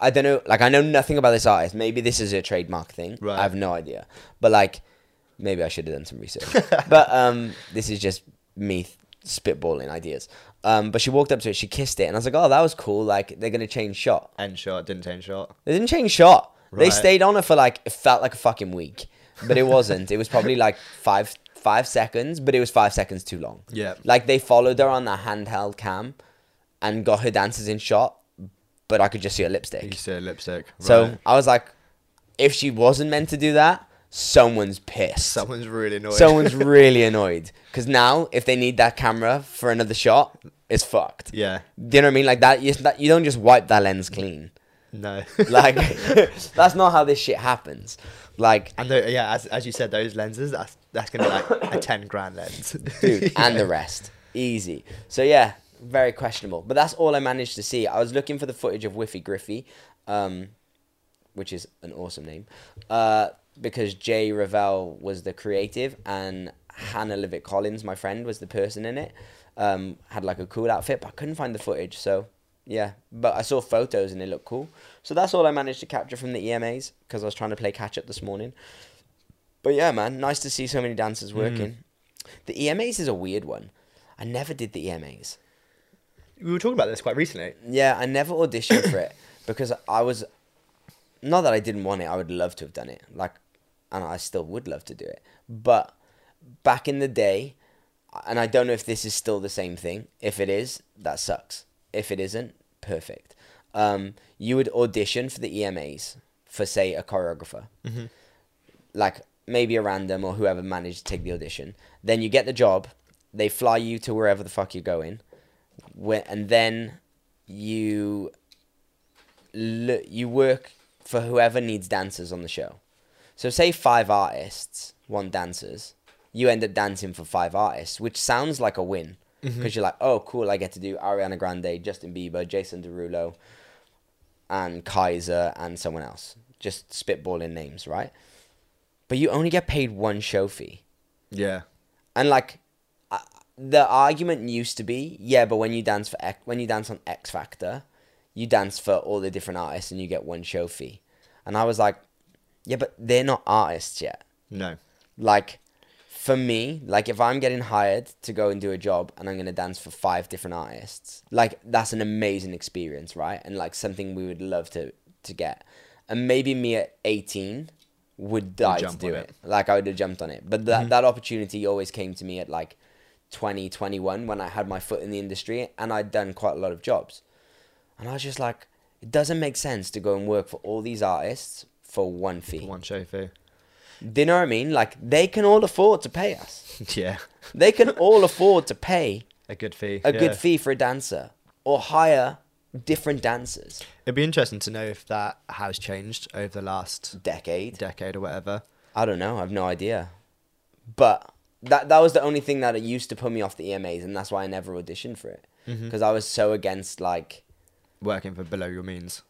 I don't know, like I know nothing about this artist. Maybe this is a trademark thing. Right. I have no idea. But like, maybe I should have done some research. but um, this is just me spitballing ideas. Um, but she walked up to it, she kissed it, and I was like, oh, that was cool. Like they're gonna change shot. End shot, didn't change shot. They didn't change shot. They Right. stayed on it for like it felt like a fucking week, but it wasn't. it was probably like five five seconds, but it was five seconds too long. Yeah. Like they followed her on the handheld cam, and got her dances in shot, but I could just see her lipstick. You said lipstick. So right. I was like, if she wasn't meant to do that, someone's pissed. someone's really annoyed. Someone's really annoyed because now if they need that camera for another shot, it's fucked. yeah. Do you know what I mean? Like that, you, that, you don't just wipe that lens clean. No. Like that's not how this shit happens. Like, and the, yeah, as, as you said, those lenses. That's that's gonna be like a ten grand lens, dude, and the rest, easy. So yeah, very questionable. But that's all I managed to see. I was looking for the footage of Whiffy Griffy, um, which is an awesome name, uh, because Jay Ravel was the creative and Hannah Levitt Collins, my friend, was the person in it. Um, had like a cool outfit, but I couldn't find the footage. So yeah, but I saw photos and it looked cool. So that's all I managed to capture from the EMAs because I was trying to play catch up this morning. But yeah, man, nice to see so many dancers working. The EMAs is a weird one. I never did the EMAs. we were talking about this quite recently. Yeah, I never auditioned for it because I was not that I didn't want it. I would love to have done it. Like, and I still would love to do it. But back in the day, and I don't know if this is still the same thing. If it is, that sucks. If it isn't, perfect. Um, you would audition for the EMAs for say a choreographer, like maybe a random or whoever managed to take the audition. Then you get the job. They fly you to wherever the fuck you're going. and then you l- you work for whoever needs dancers on the show. So say five artists one dancers, you end up dancing for five artists, which sounds like a win because you're like, oh, cool, I get to do Ariana Grande, Justin Bieber, Jason Derulo, and Kaiser, and someone else. Just spitballing names, right? But you only get paid one show fee. Yeah. And like, uh, the argument used to be, yeah, but when you dance for X, when you dance on X Factor, you dance for all the different artists and you get one show fee. And I was like, yeah, but they're not artists yet. No. Like, for me, like if I'm getting hired to go and do a job and I'm gonna dance for five different artists, like that's an amazing experience, right? And like something we would love to to get. And maybe me at 18 would die to do it. it. Like I would have jumped on it. But that that opportunity always came to me at like 20, 21 when I had my foot in the industry and I'd done quite a lot of jobs. And I was just like, it doesn't make sense to go and work for all these artists for one fee. One show fee. Do you know what I mean? Like they can all afford to pay us. yeah. They can all afford to pay A good fee. a yeah. good fee for a dancer or hire different dancers. It'd be interesting to know if that has changed over the last Decade. decade or whatever. I don't know. I've no idea. But that that was the only thing that it used to put me off the EMAs, and that's why I never auditioned for it mm-hmm. because I was so against like Working for below your means.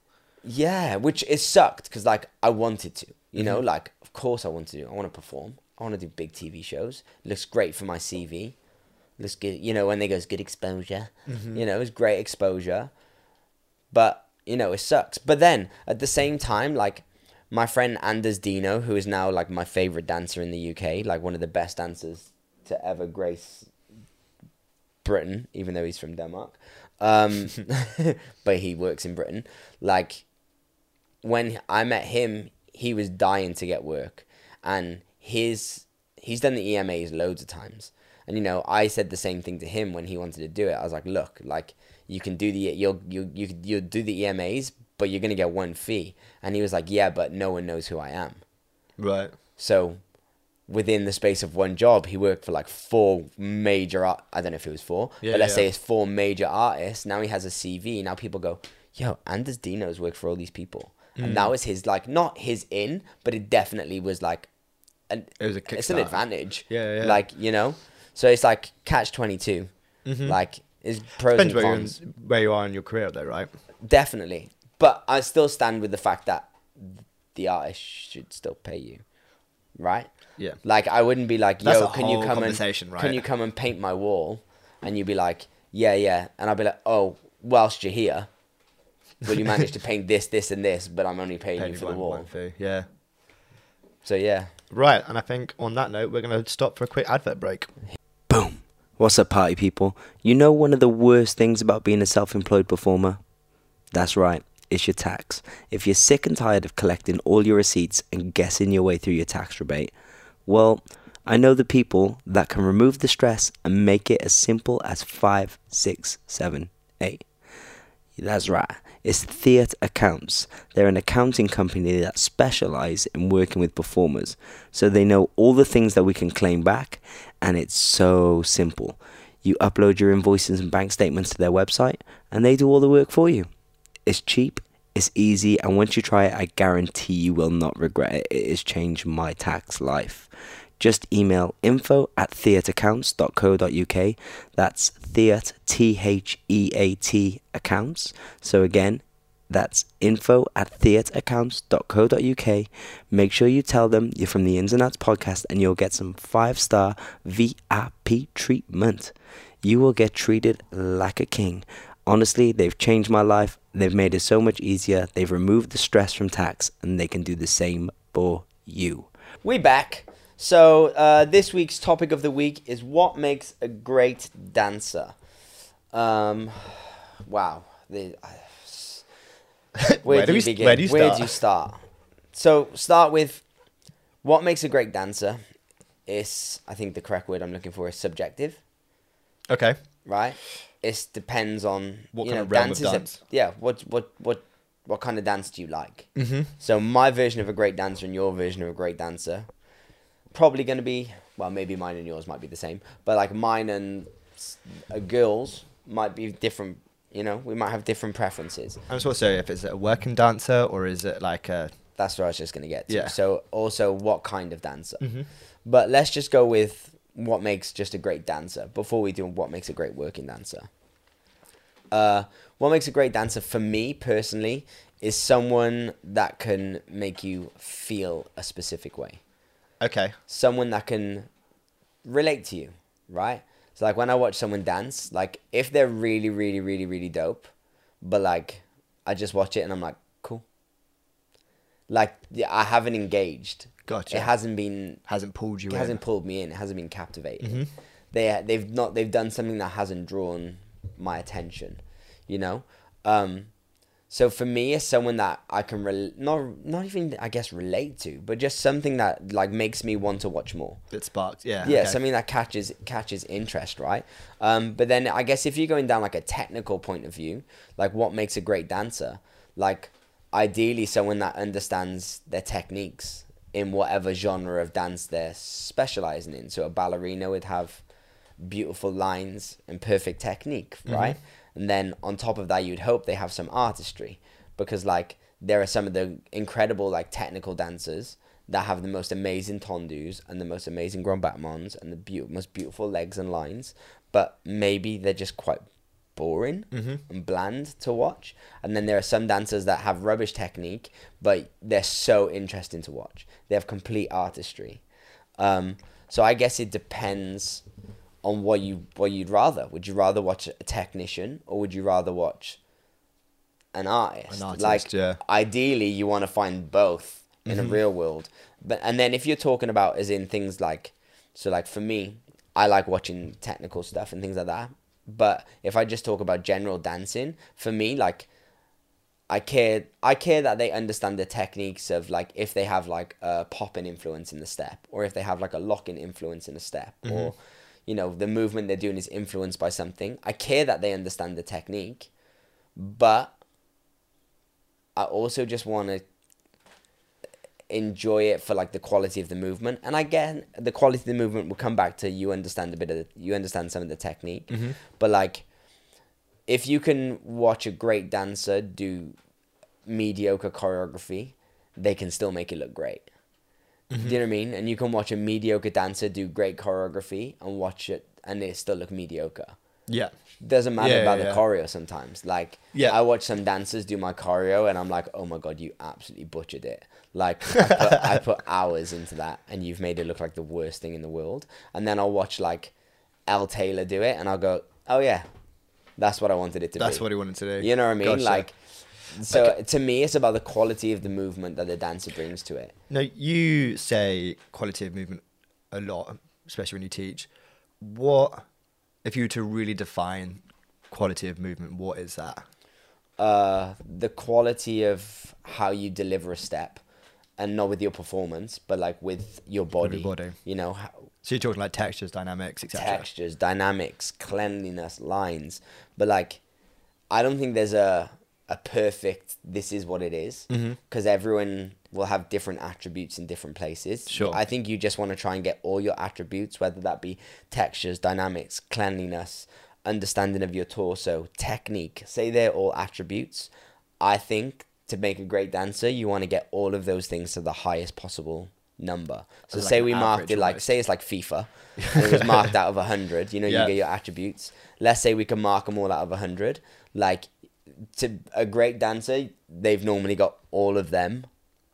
Yeah, which it sucked because like I wanted to, you know, like of course I want to do. I want to perform. I want to do big TV shows. looks great for my CV. Looks good, you know, when they goes good exposure. You know, it's great exposure. But you know, it sucks. But then at the same time, like my friend Anders Dino, who is now like my favorite dancer in the UK, like one of the best dancers to ever grace Britain, even though he's from Denmark. Um, but he works in Britain. Like when I met him, he was dying to get work, and his he's done the EMAs loads of times. And you know, I said the same thing to him when he wanted to do it. I was like, "Look, like you can do the you'll you you you'll do the EMAs, but you're gonna get one fee." And he was like, "Yeah, but no one knows who I am." Right. So within the space of one job, he worked for like four major. Art- I don't know if it was four, Yeah, but let's yeah. say it's four major artists. Now he has a CV. Now people go, "Yo, Anders Dino's worked for all these people,". Mm. and that was his like not his in, but it definitely was like an. It was a It's an advantage. Yeah, yeah. Like you know, so it's like catch twenty two. Mm-hmm. Like is pros Depends and where, you're cons. in, where you are in your career, though, right? Definitely. But I still stand with the fact that the artist should still pay you. Right? Yeah. Like I wouldn't be like, That's yo, a can you whole come and conversation, can you come and paint my wall? And you'd be like, Yeah, yeah. And I'd be like, Oh, whilst you're here, will you manage to paint this, this and this, but I'm only paying Paying you for one- the wall. one fee. Yeah. So yeah. Right, and I think on that note, we're going to stop for a quick advert break. Boom. What's up, party people? You know one of the worst things about being a self employed performer? That's right, it's your tax. If you're sick and tired of collecting all your receipts and guessing your way through your tax rebate, well, I know the people that can remove the stress and make it as simple as five, six, seven, eight. That's right. It's Theatre Accounts. They're an accounting company that specialize in working with performers. So they know all the things that we can claim back, and it's so simple. You upload your invoices and bank statements to their website, and they do all the work for you. It's cheap, it's easy, and once you try it, I guarantee you will not regret it. It has changed my tax life. Just email info at theataccounts.co.uk. That's theat, T H E A T accounts. So again, that's info at theataccounts.co.uk. Make sure you tell them you're from the Ins and Outs podcast and you'll get some five star VIP treatment. You will get treated like a king. Honestly, they've changed my life. They've made it so much easier. They've removed the stress from tax and they can do the same for you. We back. So uh, this week's topic of the week is what makes a great dancer. Um, wow. The, where, Where do do you we- begin? where do you Where start? do you start? So start with what makes a great dancer. Is I think the correct word I'm looking for is subjective, Okay. right? It depends on What kind know, of realm of dances are- dance? yeah. What what what what kind of dance do you like? Mm-hmm. So my version of a great dancer and your version of a great dancer, probably going to be well, maybe mine and yours might be the same, but like mine and a girl's might be different. You know, we might have different preferences. I was also if it's a working dancer or is it like a That's what I was just gonna get to. Yeah. So also, what kind of dancer? Mhm. But let's just go with what makes just a great dancer before we do what makes a great working dancer. Uh, what makes a great dancer for me personally is someone that can make you feel a specific way. Okay? Someone that can relate to you, right? So like when I watch someone dance, like if they're really, really, really, really dope, but like I just watch it and I'm like, cool. Like yeah, I haven't engaged. Gotcha. It hasn't been hasn't pulled you it in. hasn't pulled me in. It hasn't been captivated. Mhm. They they've not they've done something that hasn't drawn my attention. You know, um, so for me, as someone that I can rel- not not even I guess relate to, but just something that like makes me want to watch more. It sparks, Yeah. Yeah, okay. something that catches catches interest, right? Um, but then I guess if you're going down like a technical point of view, like what makes a great dancer, like ideally someone that understands their techniques in whatever genre of dance they're specializing in. So a ballerina would have beautiful lines and perfect technique, right? And then on top of that, you'd hope they have some artistry because like there are some of the incredible like technical dancers that have the most amazing tondus and the most amazing grand battements and the beau- most beautiful legs and lines, but maybe they're just quite boring Mhm. and bland to watch. And then there are some dancers that have rubbish technique, but they're so interesting to watch. They have complete artistry. Um, so I guess it depends on what you what you'd rather. Would you rather watch a technician or would you rather watch an artist? An artist, like yeah. ideally you want to find both in a mm-hmm. real world. But and then if you're talking about as in things like so like for me, I like watching technical stuff and things like that. But if I just talk about general dancing, for me like I care I care that they understand the techniques of like if they have like a popping influence in the step or if they have like a locking influence in a step or mm-hmm. You know the movement they're doing is influenced by something. I care that they understand the technique, but I also just want to enjoy it for like the quality of the movement. And again, the quality of the movement will come back to you understand a bit of the, you understand some of the technique. Mm-hmm. But like if you can watch a great dancer do mediocre choreography, they can still make it look great. Mm-hmm. Do you know what I mean? And you can watch a mediocre dancer do great choreography and watch it and it still look mediocre Yeah. doesn't matter Yeah, about yeah, the yeah. choreo sometimes. Like, Yeah. I watch some dancers do my choreo, and I'm like, oh my god, you absolutely butchered it. Like, I put, I put hours into that, and you've made it look like the worst thing in the world. And then I'll watch like L Taylor do it, and I'll go, oh yeah, that's what I wanted it to That's be. what he wanted to do. you know what I mean? Gotcha. Like, so Okay. to me, it's about the quality of the movement that the dancer brings to it. No, you say quality of movement a lot, especially when you teach. What, if you were to really define quality of movement, what is that? uh, the quality of how you deliver a step, and not with your performance, but like with your body. Your body. You know, how, So you're talking like textures, dynamics, etc. textures, dynamics, cleanliness, lines. But like, I don't think there's a a perfect. This is what it is because everyone will have different attributes in different places. Sure. I think you just want to try and get all your attributes, whether that be textures, dynamics, cleanliness, understanding of your torso, technique. Say they're all attributes. I think to make a great dancer, you want to get all of those things to the highest possible number. So like say we marked it like say it's like FIFA, it was marked out of hundred. You know, Yeah. you get your attributes. Let's say we can mark them all out of hundred. Like to a great dancer, they've normally got all of them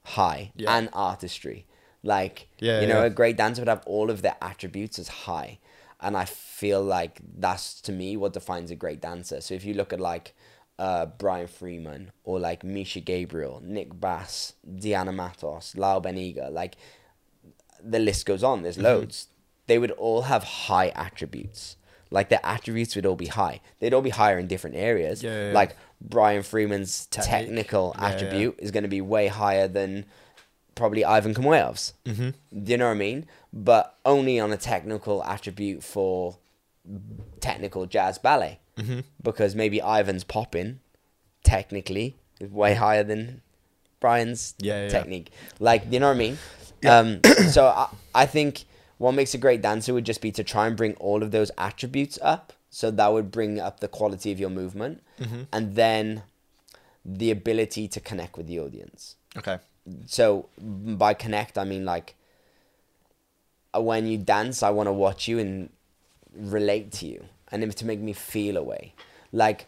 high Yeah. and artistry. Like Yeah, you know, yeah. a great dancer would have all of their attributes as high, and I feel like that's to me what defines a great dancer. So if you look at like uh, Brian Friedman or like Misha Gabriel, Nick Bass, Diana Matos, Lau Beniga, like the list goes on. Mm-hmm. There's loads. They would all have high attributes. Like their attributes would all be high. They'd all be higher in different areas. Yeah, yeah. Like Brian Friedman's Technique. technical Yeah, attribute is going to be way higher than probably Ivan Koumaev's. Mm-hmm. Do you know what I mean? But only on a technical attribute for technical jazz ballet. Mm-hmm. Because maybe Ivan's popping, technically, is way higher than Brian's technique. Like, you know what I mean? Um, so I, I think what makes a great dancer would just be to try and bring all of those attributes up So that would bring up the quality of your movement, Mm-hmm. and then the ability to connect with the audience. Okay. So by connect, I mean like uh, when you dance, I want to watch you and relate to you, and to make me feel a way. Like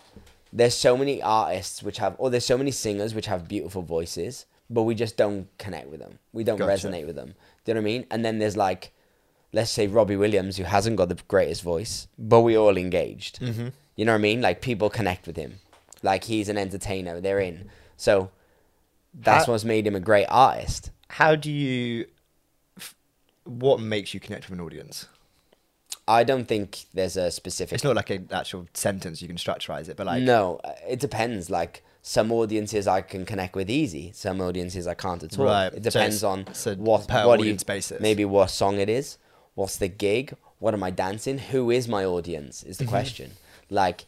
there's so many artists which have, or there's so many singers which have beautiful voices, but we just don't connect with them. We don't Gotcha. resonate with them. Do you know what I mean? And then there's like, let's say Robbie Williams, who hasn't got the greatest voice, but we all engaged. Mm-hmm. You know what I mean? Like people connect with him. Like he's an entertainer. They're in. So that's How- what's made him a great artist. How do you? What makes you connect with an audience? I don't think there's a specific. It's not like an actual sentence you can structurize it, but like no, uh, it depends. Like some audiences I can connect with easy. Some audiences I can't at all. Right. It depends it's- on a what per what do you audience basis. maybe what song it is. What's the gig? What am I dancing? Who is my audience? Is the Mm-hmm. question. Like,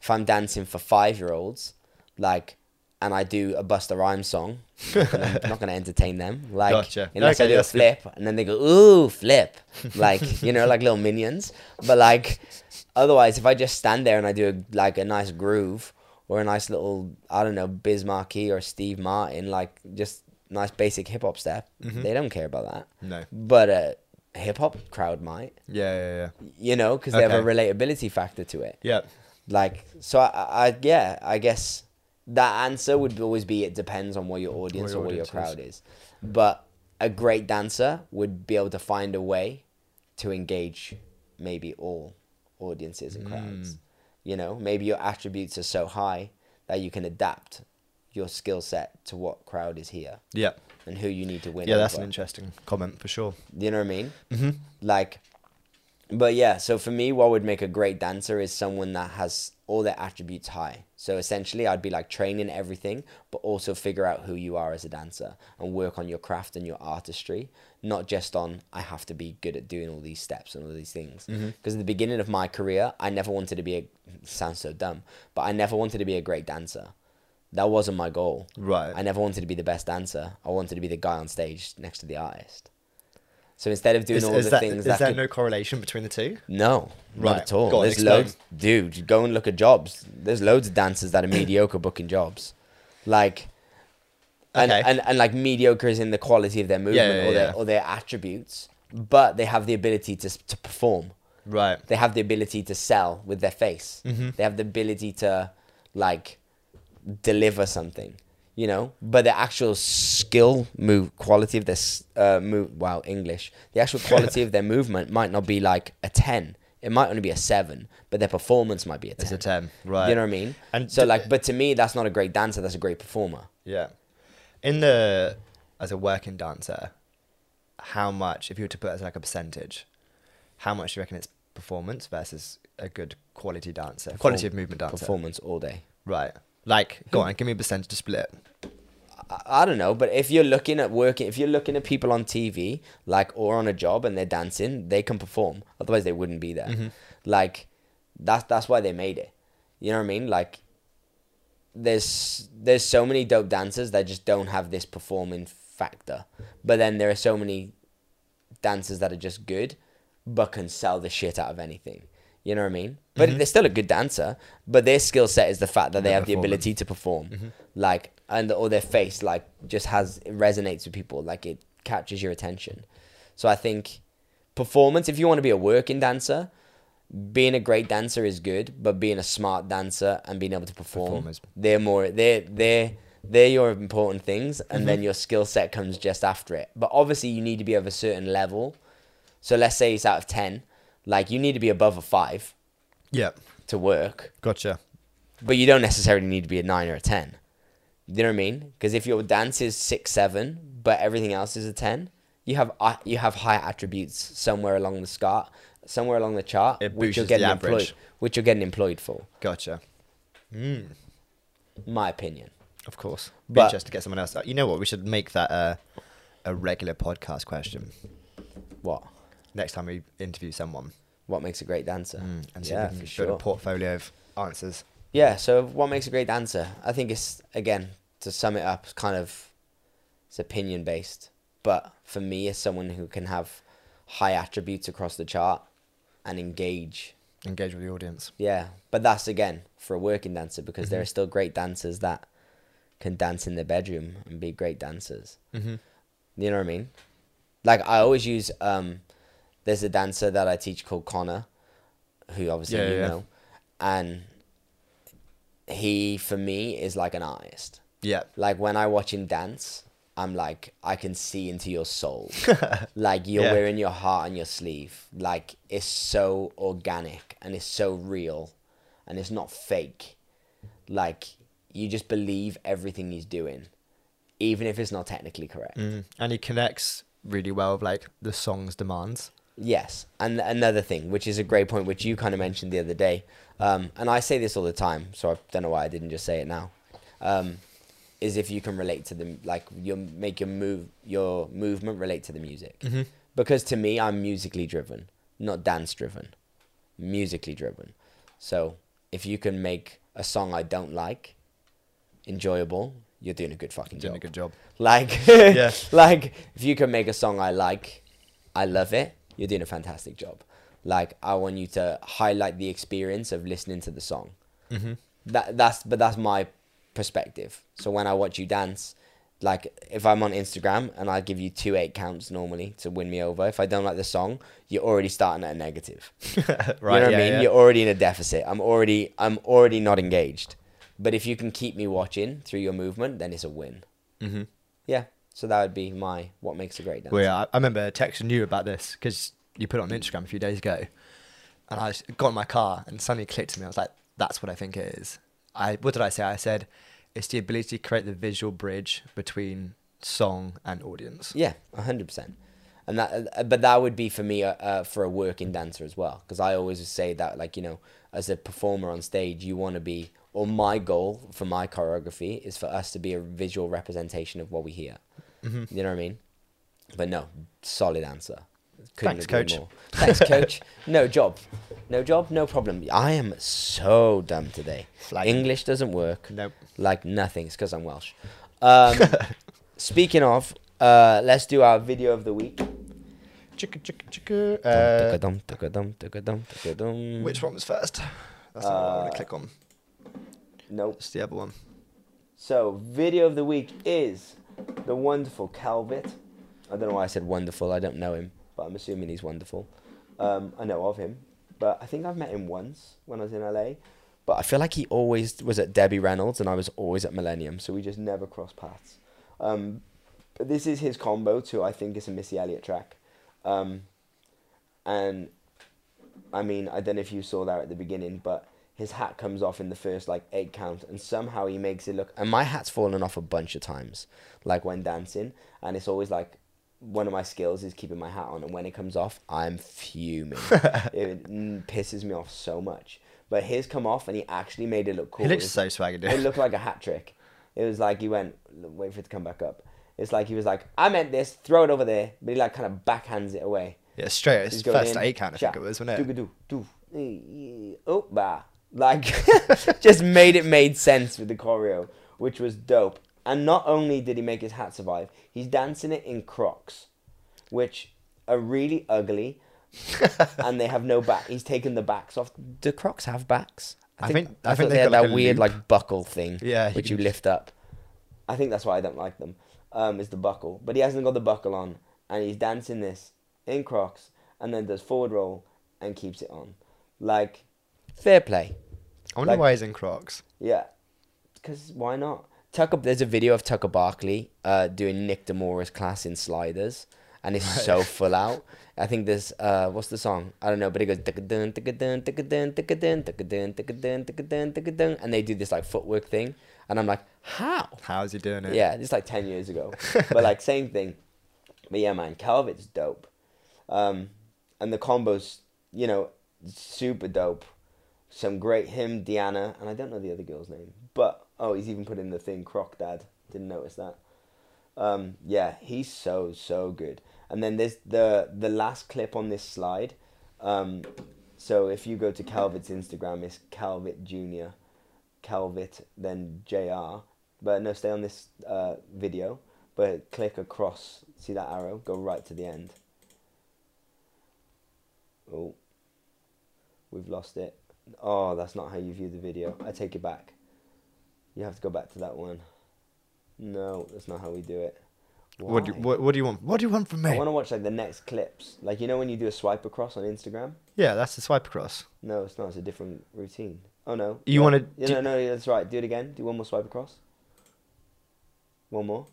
if I'm dancing for five year olds, like, and I do a Busta Rhymes song, I'm not not gonna entertain them. Like, Gotcha. unless I do a that's good. flip, and then they go, ooh, flip, like you know, like little minions. But like, otherwise, if I just stand there and I do a, like a nice groove or a nice little, I don't know, Biz Markie or Steve Martin, like just nice basic hip hop step, Mm-hmm. they don't care about that. no. But a hip hop crowd might, Yeah, yeah, yeah. you know, because they have a Okay. relatability factor to it. Yeah. Like, so I, I, yeah, I guess that answer would always be it depends on what your audience your or what your audience crowd is. But a great dancer would be able to find a way to engage maybe all audiences and crowds. Mm. You know, maybe your attributes are so high that you can adapt your skill set to what crowd is here Yeah. and who you need to win. Yeah, that's an interesting comment for sure. You know what I mean? Mm-hmm. Like, but yeah, so for me, what would make a great dancer is someone that has all their attributes high. So essentially, I'd be like training everything, but also figure out who you are as a dancer and work on your craft and your artistry, not just on I have to be good at doing all these steps and all these things. Because at the beginning of my career, I never wanted to be a sounds so dumb, but I never wanted to be a great dancer. That wasn't my goal. Right. I never wanted to be the best dancer. I wanted to be the guy on stage next to the artist. So instead of doing Is, all is the that, things is that, there could, no correlation between the two? no, Right. not at all. Go on, There's explain. loads, dude. Go and look at jobs. There's loads of dancers that are mediocre booking jobs, like, and, Okay. and and like mediocre is in the quality of their movement yeah, or their yeah. or their attributes, but they have the ability to to perform. Right. They have the ability to sell with their face. Mm-hmm. They have the ability to like deliver something, you know. But the actual skill move quality of this uh move wow English. The actual quality of their movement might not be like a ten. It might only be a seven, but their performance might be a ten. It's a 10. Right. You know what I mean? And so d- like, but to me, that's not a great dancer. That's a great performer. Yeah. In the as a working dancer, how much if you were to put it as like a percentage, how much do you reckon it's performance versus a good quality dancer? quality of movement dancer. Performance all day. Right. Like, go on, give me a percentage to split. I, I don't know, but if you're looking at working, if you're looking at people on TV, like or on a job and they're dancing, they can perform. Otherwise, they wouldn't be there. Mm-hmm. Like that's that's why they made it. You know what I mean? Like there's there's so many dope dancers that just don't have this performing factor, but then there are so many dancers that are just good, but can sell the shit out of anything. You know what I mean? But they're still a good dancer, but their skill set is the fact that they The have the ability to perform. Like and or their face like just has it resonates with people, like it catches your attention. So I think performance if you want to be a working dancer, being a great dancer is good, but being a smart dancer and being able to perform, Performers. they're more they're they're they're your important things, and Mm-hmm. then your skill set comes just after it. But obviously, you need to be of a certain level. So let's say it's out of ten, like you need to be above a five Yeah. to work, Gotcha. but you don't necessarily need to be a nine or a ten. You know what I mean? Because if your dance is six, seven, but everything else is a ten, you have uh, you have high attributes somewhere along the chart, somewhere along the chart, It which you're getting employed, which you're getting employed for. Gotcha. Mm, My opinion. of course. But- interested to get someone else. You know what? We should make that a a regular podcast question What? Next time we interview someone. What makes a great dancer? Mm, and see yeah, for sure. a portfolio of answers. Yeah, so what makes a great dancer? I think it's again to sum it up, it's kind of it's opinion based. But for me, it's someone who can have high attributes across the chart and engage Engage with the audience. Yeah, but that's again for a working dancer because there Mhm. are still great dancers that can dance in their bedroom and be great dancers. Mm-hmm. You know what I mean? Like I always use um there's a dancer that I teach called Connor, who obviously Yeah, you yeah. know. And he for me is like an artist. Yeah. Like when I watch him dance, I'm like I can see into your soul. like you're Yeah. wearing your heart on your sleeve. Like it's so organic and it's so real and it's not fake. Like you just believe everything he's doing, even if it's not technically correct. Mm. And he connects really well with like the song's demands. Yes, and another thing, which is a great point, which you kind of mentioned the other day, um, and I say this all the time, so I don't know why I didn't just say it now, um, is if you can relate to them, like you make your move, your movement relate to the music, Mm-hmm. because to me, I'm musically driven, not dance driven, musically driven. So if you can make a song I don't like enjoyable, you're doing a good fucking Doing job. Doing a good job. Like, Yeah. like if you can make a song I like, I love it. You're doing a fantastic job. Like, I want you to highlight the experience of listening to the song. Mm-hmm. That that's but that's my perspective. So when I watch you dance, like if I'm on Instagram and I give you two eight counts normally to win me over, if I don't like the song, you're already starting at a negative. right. you know what yeah, I mean? yeah. You're already in a deficit. I'm already I'm already not engaged. But if you can keep me watching through your movement, then it's a win. Mm-hmm. Yeah. So that would be my what makes a great dancer. Well, yeah, I, I remember texting you about this because you put it on Instagram a few days ago, and I got in my car and suddenly clicked to me. I was like, "That's what I think it is." I what did I say? I said it's the ability to create the visual bridge between song and audience. Yeah, hundred percent. And that, uh, but that would be for me, uh, uh, for a working dancer as well, because I always say that, like you know, as a performer on stage, you want to be, or my goal for my choreography is for us to be a visual representation of what we hear. Mm-hmm. You know what I mean? But no, solid answer. Couldn't Thanks, coach. more. Thanks, coach. no job, no job, no problem. I am so dumb today. Flag. English doesn't work Nope. like nothing. It's because I'm Welsh. Um, speaking of, uh, let's do our video of the week. Chicka, chicka, chicka. Uh, Dum, dum, dum, which one was first? That's not what I want Uh, to click on. Nope. It's the other one. So, video of the week is the wonderful Calvit. I don't know why I said wonderful. I don't know him, but I'm assuming he's wonderful. Um, I know of him, but I think I've met him once when I was in LA. But I feel like he always was at Debbie Reynolds, and I was always at Millennium, so we just never crossed paths. Um, but this is his combo too. I think it's a Missy Elliott track, um, and I mean I don't know if you saw that at the beginning, but his hat comes off in the first like eight count, and somehow he makes it look. And my hat's fallen off a bunch of times, like when dancing, and it's always like one of my skills is keeping my hat on, and when it comes off, I'm fuming. it pisses me off so much. But his come off, and he actually made it look cool. he looks It so swaggy, it looked like a hat trick. It was like he went, wait for it to come back up. It's like he was like, I meant this, throw it over there, but he like kind of backhands it away. Yeah, straight. It's first in, eight count, I think it was, wasn't it? doo, eh, eh, Oh, bah. Like, just made it made sense with the choreo, which was dope. And not only did he make his hat survive, he's dancing it in Crocs, which are really ugly, and they have no back. He's taken the backs off. Do Crocs have backs? I think- I I, think thought they've had got, like, that a weird loop. like buckle thing. Yeah, which can you just- lift up. I think that's why I don't like them. Um, is the buckle, but he hasn't got the buckle on, and he's dancing this in Crocs, and then does forward roll and keeps it on. Like, fair play. I wonder like- why he's in Crocs. Yeah, because why not? Tucker, there's a video of Tucker Barkley uh, doing Nick DeMoura's class in sliders, and it's so full out. I think there's uh, what's the song? I don't know, but it goes "Ticka-dun, ticka-dun, ticka-dun, ticka-dun, ticka-dun, ticka-dun, ticka-dun, ticka-dun," and they do this like footwork thing, and I'm like, how? How's he doing it? Yeah, it's like ten years ago, but like same thing. But yeah, man, Calvit's dope, um, and the combos, you know, super dope. Some great him, Deanna, and I don't know the other girl's name, but oh, he's even put in the thing Croc Dad. Didn't notice that. Um, yeah, he's so so good. And then there's the the last clip on this slide. Um, so if you go to Calvit's Instagram, it's Calvit Junior, Calvit then Jr. But no, stay on this uh, video. But click across. See that arrow? Go right to the end. Oh. we've lost it. Oh, that's not how you view the video. I take it back. You have to go back to that one. No, that's not how we do it. What do, you, what, what do you want? What do you want from me? I want to watch like the next clips. Like you know when you do a swipe across on Instagram. Yeah, that's the swipe across. No, it's not. It's a different routine. Oh no. You Yeah. wanna Yeah, do- no, no, yeah, that's right. Do it again. Do one more swipe across. One more.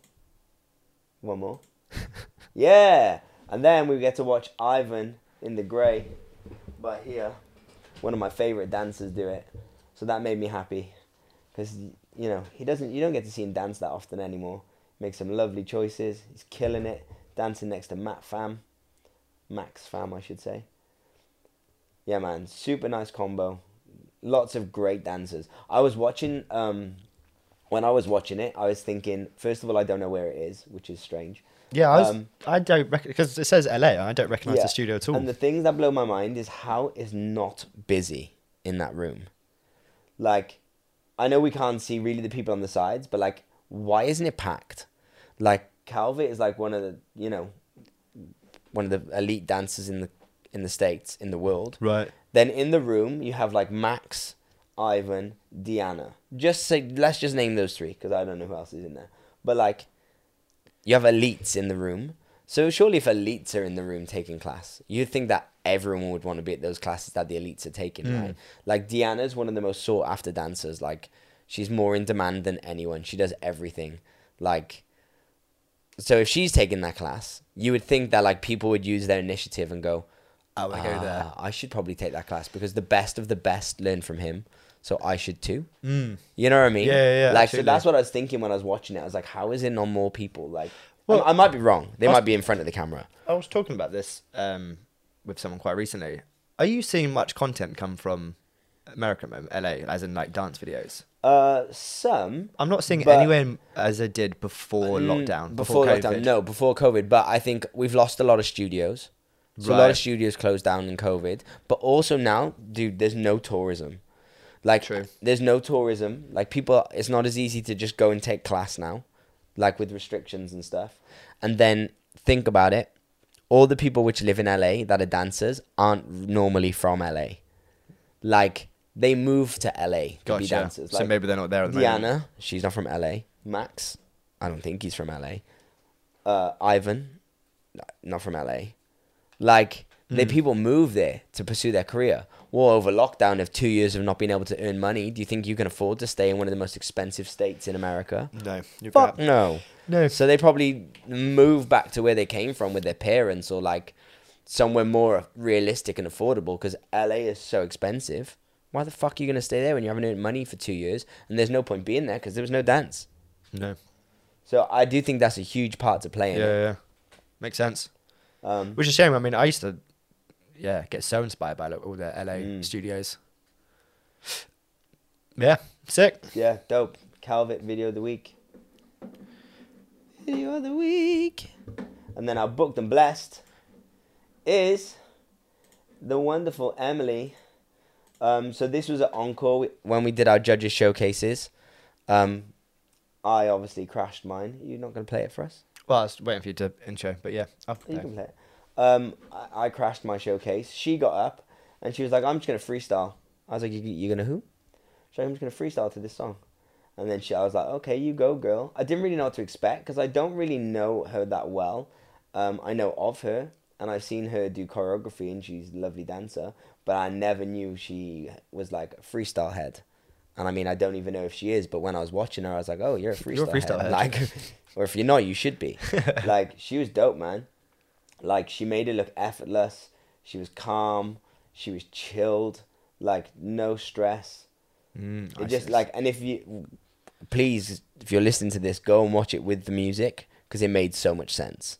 One more. yeah, and then we get to watch Ivan in the grey, by here. One of my favorite dancers do it, so that made me happy, because you know he doesn't. You don't get to see him dance that often anymore. Makes some lovely choices. He's killing it. Dancing next to Matt Fam, Max Fam, I should say. Yeah, man, super nice combo. Lots of great dancers. I was watching. Um, when I was watching it, I was thinking. First of all, I don't know where it is, which is strange. Yeah, I was. Um, I don't because it says LA. I don't recognize Yeah, the studio at all. And the things that blow my mind is how it's not busy in that room. Like, I know we can't see really the people on the sides, but like, why isn't it packed? Like, Calvit is like one of the, you know, one of the elite dancers in the in the states in the world. right. Then in the room you have like Max, Ivan, Deanna. Just say let's just name those three because I don't know who else is in there. But like, you have elites in the room. So surely if elites are in the room taking class, you'd think that everyone would want to be at those classes that the elites are taking, Mm. right? Like Deanna's one of the most sought after dancers. Like she's more in demand than anyone. She does everything. Like so if she's taking that class, you would think that like people would use their initiative and go, I go there. "Ah, I should probably take that class because the best of the best learn from him. So I should too. Mm. You know what I mean? Yeah, yeah, Like absolutely. so that's what I was thinking when I was watching it. I was like, how is it not more people? Like, Well- I, I might be wrong. They was- might be in front of the camera. I was talking about this um, with someone quite recently. Are you seeing much content come from America, at the moment, LA, as in like dance videos? Uh, some I'm not seeing it But- anywhere as I did before Mm, lockdown. Before, Before, lockdown, COVID. no, before COVID. But I think we've lost a lot of studios. So a lot of studios closed down in COVID. But also now, dude, there's no tourism. Like, True. there's no tourism. Like, people, it's not as easy to just go and take class now, like with restrictions and stuff. And then think about it. All the people which live in LA that are dancers aren't normally from LA. Like, they move to LA to be Gotcha. dancers. So maybe they're not there at the moment. Diana, she's not from LA. Max, I don't think he's from LA. Uh, Ivan, not from LA. Like, the Mm. people move there to pursue their career. Well, over lockdown of two years of not being able to earn money, do you think you can afford to stay in one of the most expensive states in America? No. You're Fuck correct. no. No. So they probably move back to where they came from with their parents or like somewhere more realistic and affordable because LA is so expensive. Why the fuck are you going to stay there when you haven't earned money for two years and there's no point being there because there was no dance? No. So I do think that's a huge part to play Yeah, in yeah, it. yeah. Makes sense. Um, Which is a shame. I mean, I used to, yeah, get so inspired by all the LA Mm. studios. Yeah, sick. yeah, dope. Calvit video of the week. Video of the week. And then our booked and blessed is the wonderful Emily. Um, so this was an encore when we did our judges showcases. Um, I obviously crashed mine. You're not going to play it for us? Well, I was waiting for you to intro, but yeah. I'll You can play it. Um, I, I crashed my showcase. She got up and she was like, "I'm just gonna freestyle." I was like, "You, you gonna who?" She's like, "I'm just gonna freestyle to this song." And then she, I was like, "Okay, you go, girl." I didn't really know what to expect because I don't really know her that well. Um, I know of her and I've seen her do choreography and she's a lovely dancer, but I never knew she was like a freestyle head. And I mean, I don't even know if she is, but when I was watching her, I was like, "Oh, you're a freestyle, You're a freestyle head." head. Like, or if you're not, you should be. like, she was dope, man. Like she made it look effortless. She was calm. She was chilled. Like no stress. Mm, It I just see. like and if you please if you're listening to this, go and watch it with the music because it made so much sense.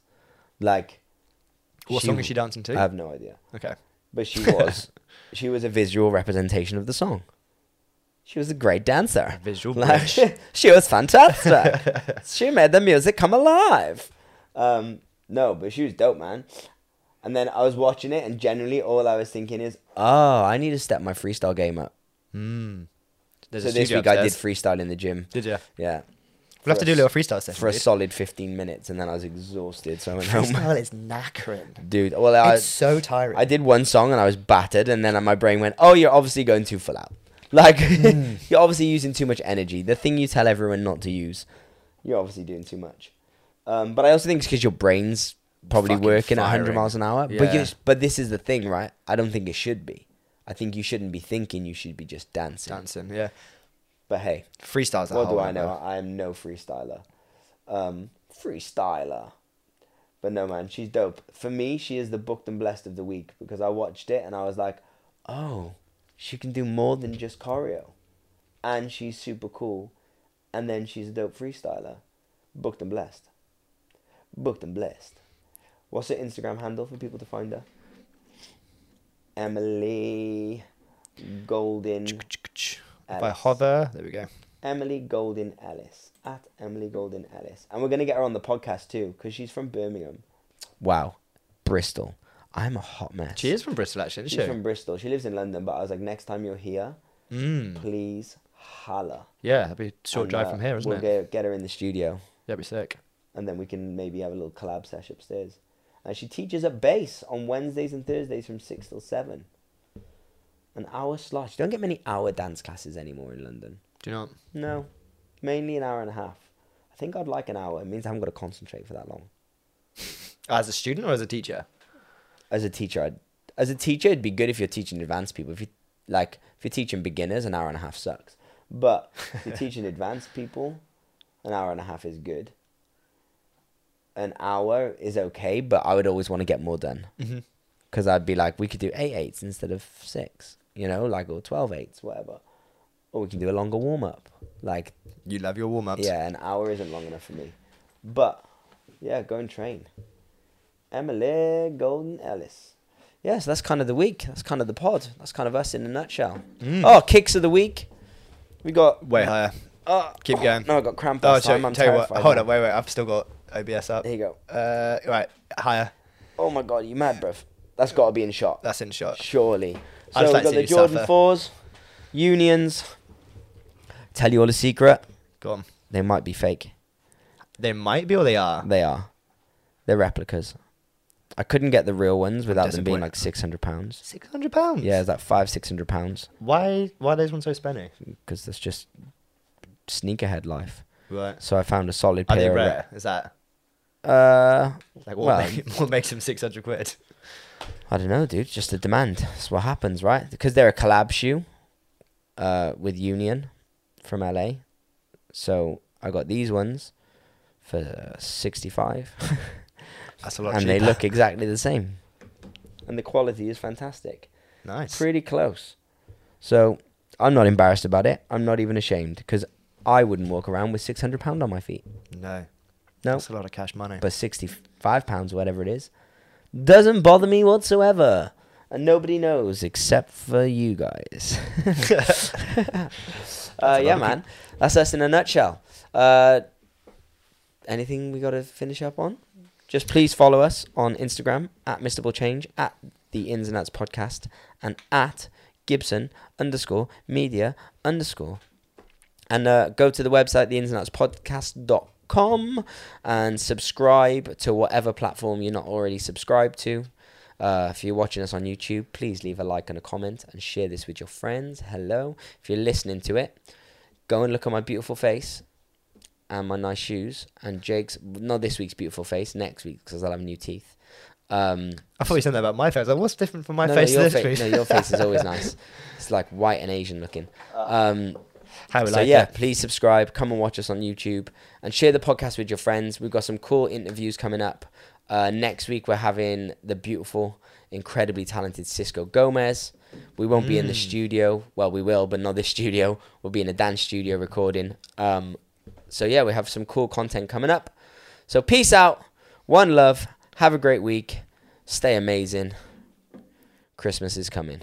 Like What song is she dancing to? I have no idea, okay. but she was she was a visual representation of the song. She was a great dancer. Visual Like, bridge. she was fantastic. she made the music come alive. Um, no, but she was dope, man. And then I was watching it, and generally all I was thinking is, oh, I need to step my freestyle game up. Mm. There's so a this week I did freestyle in the gym. Did you? Yeah. We'll have to do a little freestyle session. for a solid 15 minutes, and then I was exhausted, so I went home. Freestyle is knackering. Dude, well, I, it's so tiring. I did one song and I was battered, and then my brain went, "Oh, you're obviously going too full out. Like, Hmm. you're obviously using too much energy. The thing you tell everyone not to use, you're obviously doing too much." Um, but I also think it's because your brain's probably Fucking working at 100 firing. miles an hour. But Yeah. you but this is the thing, right? I don't think it should be. I think you shouldn't be thinking. You should be just dancing. Dancing, yeah. But hey, Freestyle's what do I know? other- I am no freestyler. Um, freestyler. But no, man, she's dope. For me, she is the booked and blessed of the week because I watched it and I was like, oh, she can do more than just choreo. And she's super cool. And then she's a dope freestyler. Booked and blessed. Booked and blessed. What's her Instagram handle for people to find her? Emily Golding. If I hover, there we go. Emily Golding Ellis at Emily Golding Ellis, and we're gonna get her on the podcast too because she's from Birmingham. Wow, Bristol. I'm a hot mess. She is from Bristol, actually, She's isn't she? from Bristol. She lives in London, but I was like, next time you're here, Mm. please holla. Yeah, that'd be a short And, drive uh, from here, isn't it? we'll it? Get, get her in the studio, That'd be sick. And then we can maybe have a little collab sesh upstairs. And she teaches at base on Wednesdays and Thursdays from six till seven. An hour slot. You don't get many hour dance classes anymore in London. Do you know? No, mainly an hour and a half. I think I'd like an hour. It means I haven't got to concentrate for that long. As a student or as a teacher? As a teacher, I'd, as a teacher, it'd be good if you're teaching advanced people. If you like, if you're teaching beginners, an hour and a half sucks. But if you're teaching advanced people, an hour and a half is good. An hour is okay, but I would always want to get more done Mm-hmm. because I'd be like, we could do eight eights instead of six, you know, like or twelve eights, whatever. Or we can do a longer warm up, like You love your warm ups. Yeah, an hour isn't long enough for me. But yeah, go and train. Emily Golding Ellis. Yes, that's kind of the week. That's kind of the pod. That's kind of us in a nutshell. Mm. Oh, kicks of the week. We got. Way higher. Oh, Keep going. No, I got cramp Oh, last tell, time. I'm tell you what. Hold on, wait, wait. I've still got OBS up. There you go. Uh, right, higher. Oh my god, you mad, bruv? That's got to be in shot. That's in shot. Surely. I So just we like got to the see you Jordan suffer. fours, unions. Tell you all a secret. Go on. They might be fake. They might be or they are. They are. They're replicas. I couldn't get the real ones without them being disappointed. like six hundred pounds. Six hundred pounds. Yeah, it's like five, six hundred pounds Why? Why are those ones so spenny? because that's just sneakerhead life. Right. So I found a solid Are they pair. of rare? Is that re- uh, like what, Well- make, what makes them six hundred quid? I don't know, dude. Just the demand. That's what happens, right? Because they're a collab shoe, uh, with Union, from LA. So I got these ones for sixty-five, That's a lot. and they look exactly the same. And the quality is fantastic. nice. pretty close. So I'm not embarrassed about it. I'm not even ashamed because I wouldn't walk around with six hundred pound on my feet. No. No, That's a lot of cash money. but sixty five pounds, whatever it is, doesn't bother me whatsoever. And nobody knows except for you guys. uh, yeah, man. That's us in a nutshell. Uh, anything we got to finish up on? Just please follow us on Instagram at. Change, at the Ins and Outs Podcast, and at Gibson underscore media underscore. And uh, go to the website, the ins and outs podcast.com, and subscribe to whatever platform you're not already subscribed to. Uh, if you're watching us on YouTube, please leave a like and a comment and share this with your friends. Hello. If you're listening to it, go and look at my beautiful face and my nice shoes and Jake's, not this week's beautiful face, next week because I'll have new teeth. Um, I thought you said that about my face. Like, what's different from my no, face no, your this fa- no, your face is always nice. It's like white and Asian looking. Um, How we so like yeah, it. please subscribe, come and watch us on YouTube, and share the podcast with your friends. We've got some cool interviews coming up. Uh, next week we're having the beautiful, incredibly talented Cisco Gomez. We won't be in the Mm. studio. Well, we will, but not this studio. We'll be in a dance studio recording. Um, so yeah, we have some cool content coming up. So peace out, one love, have a great week, stay amazing. Christmas is coming.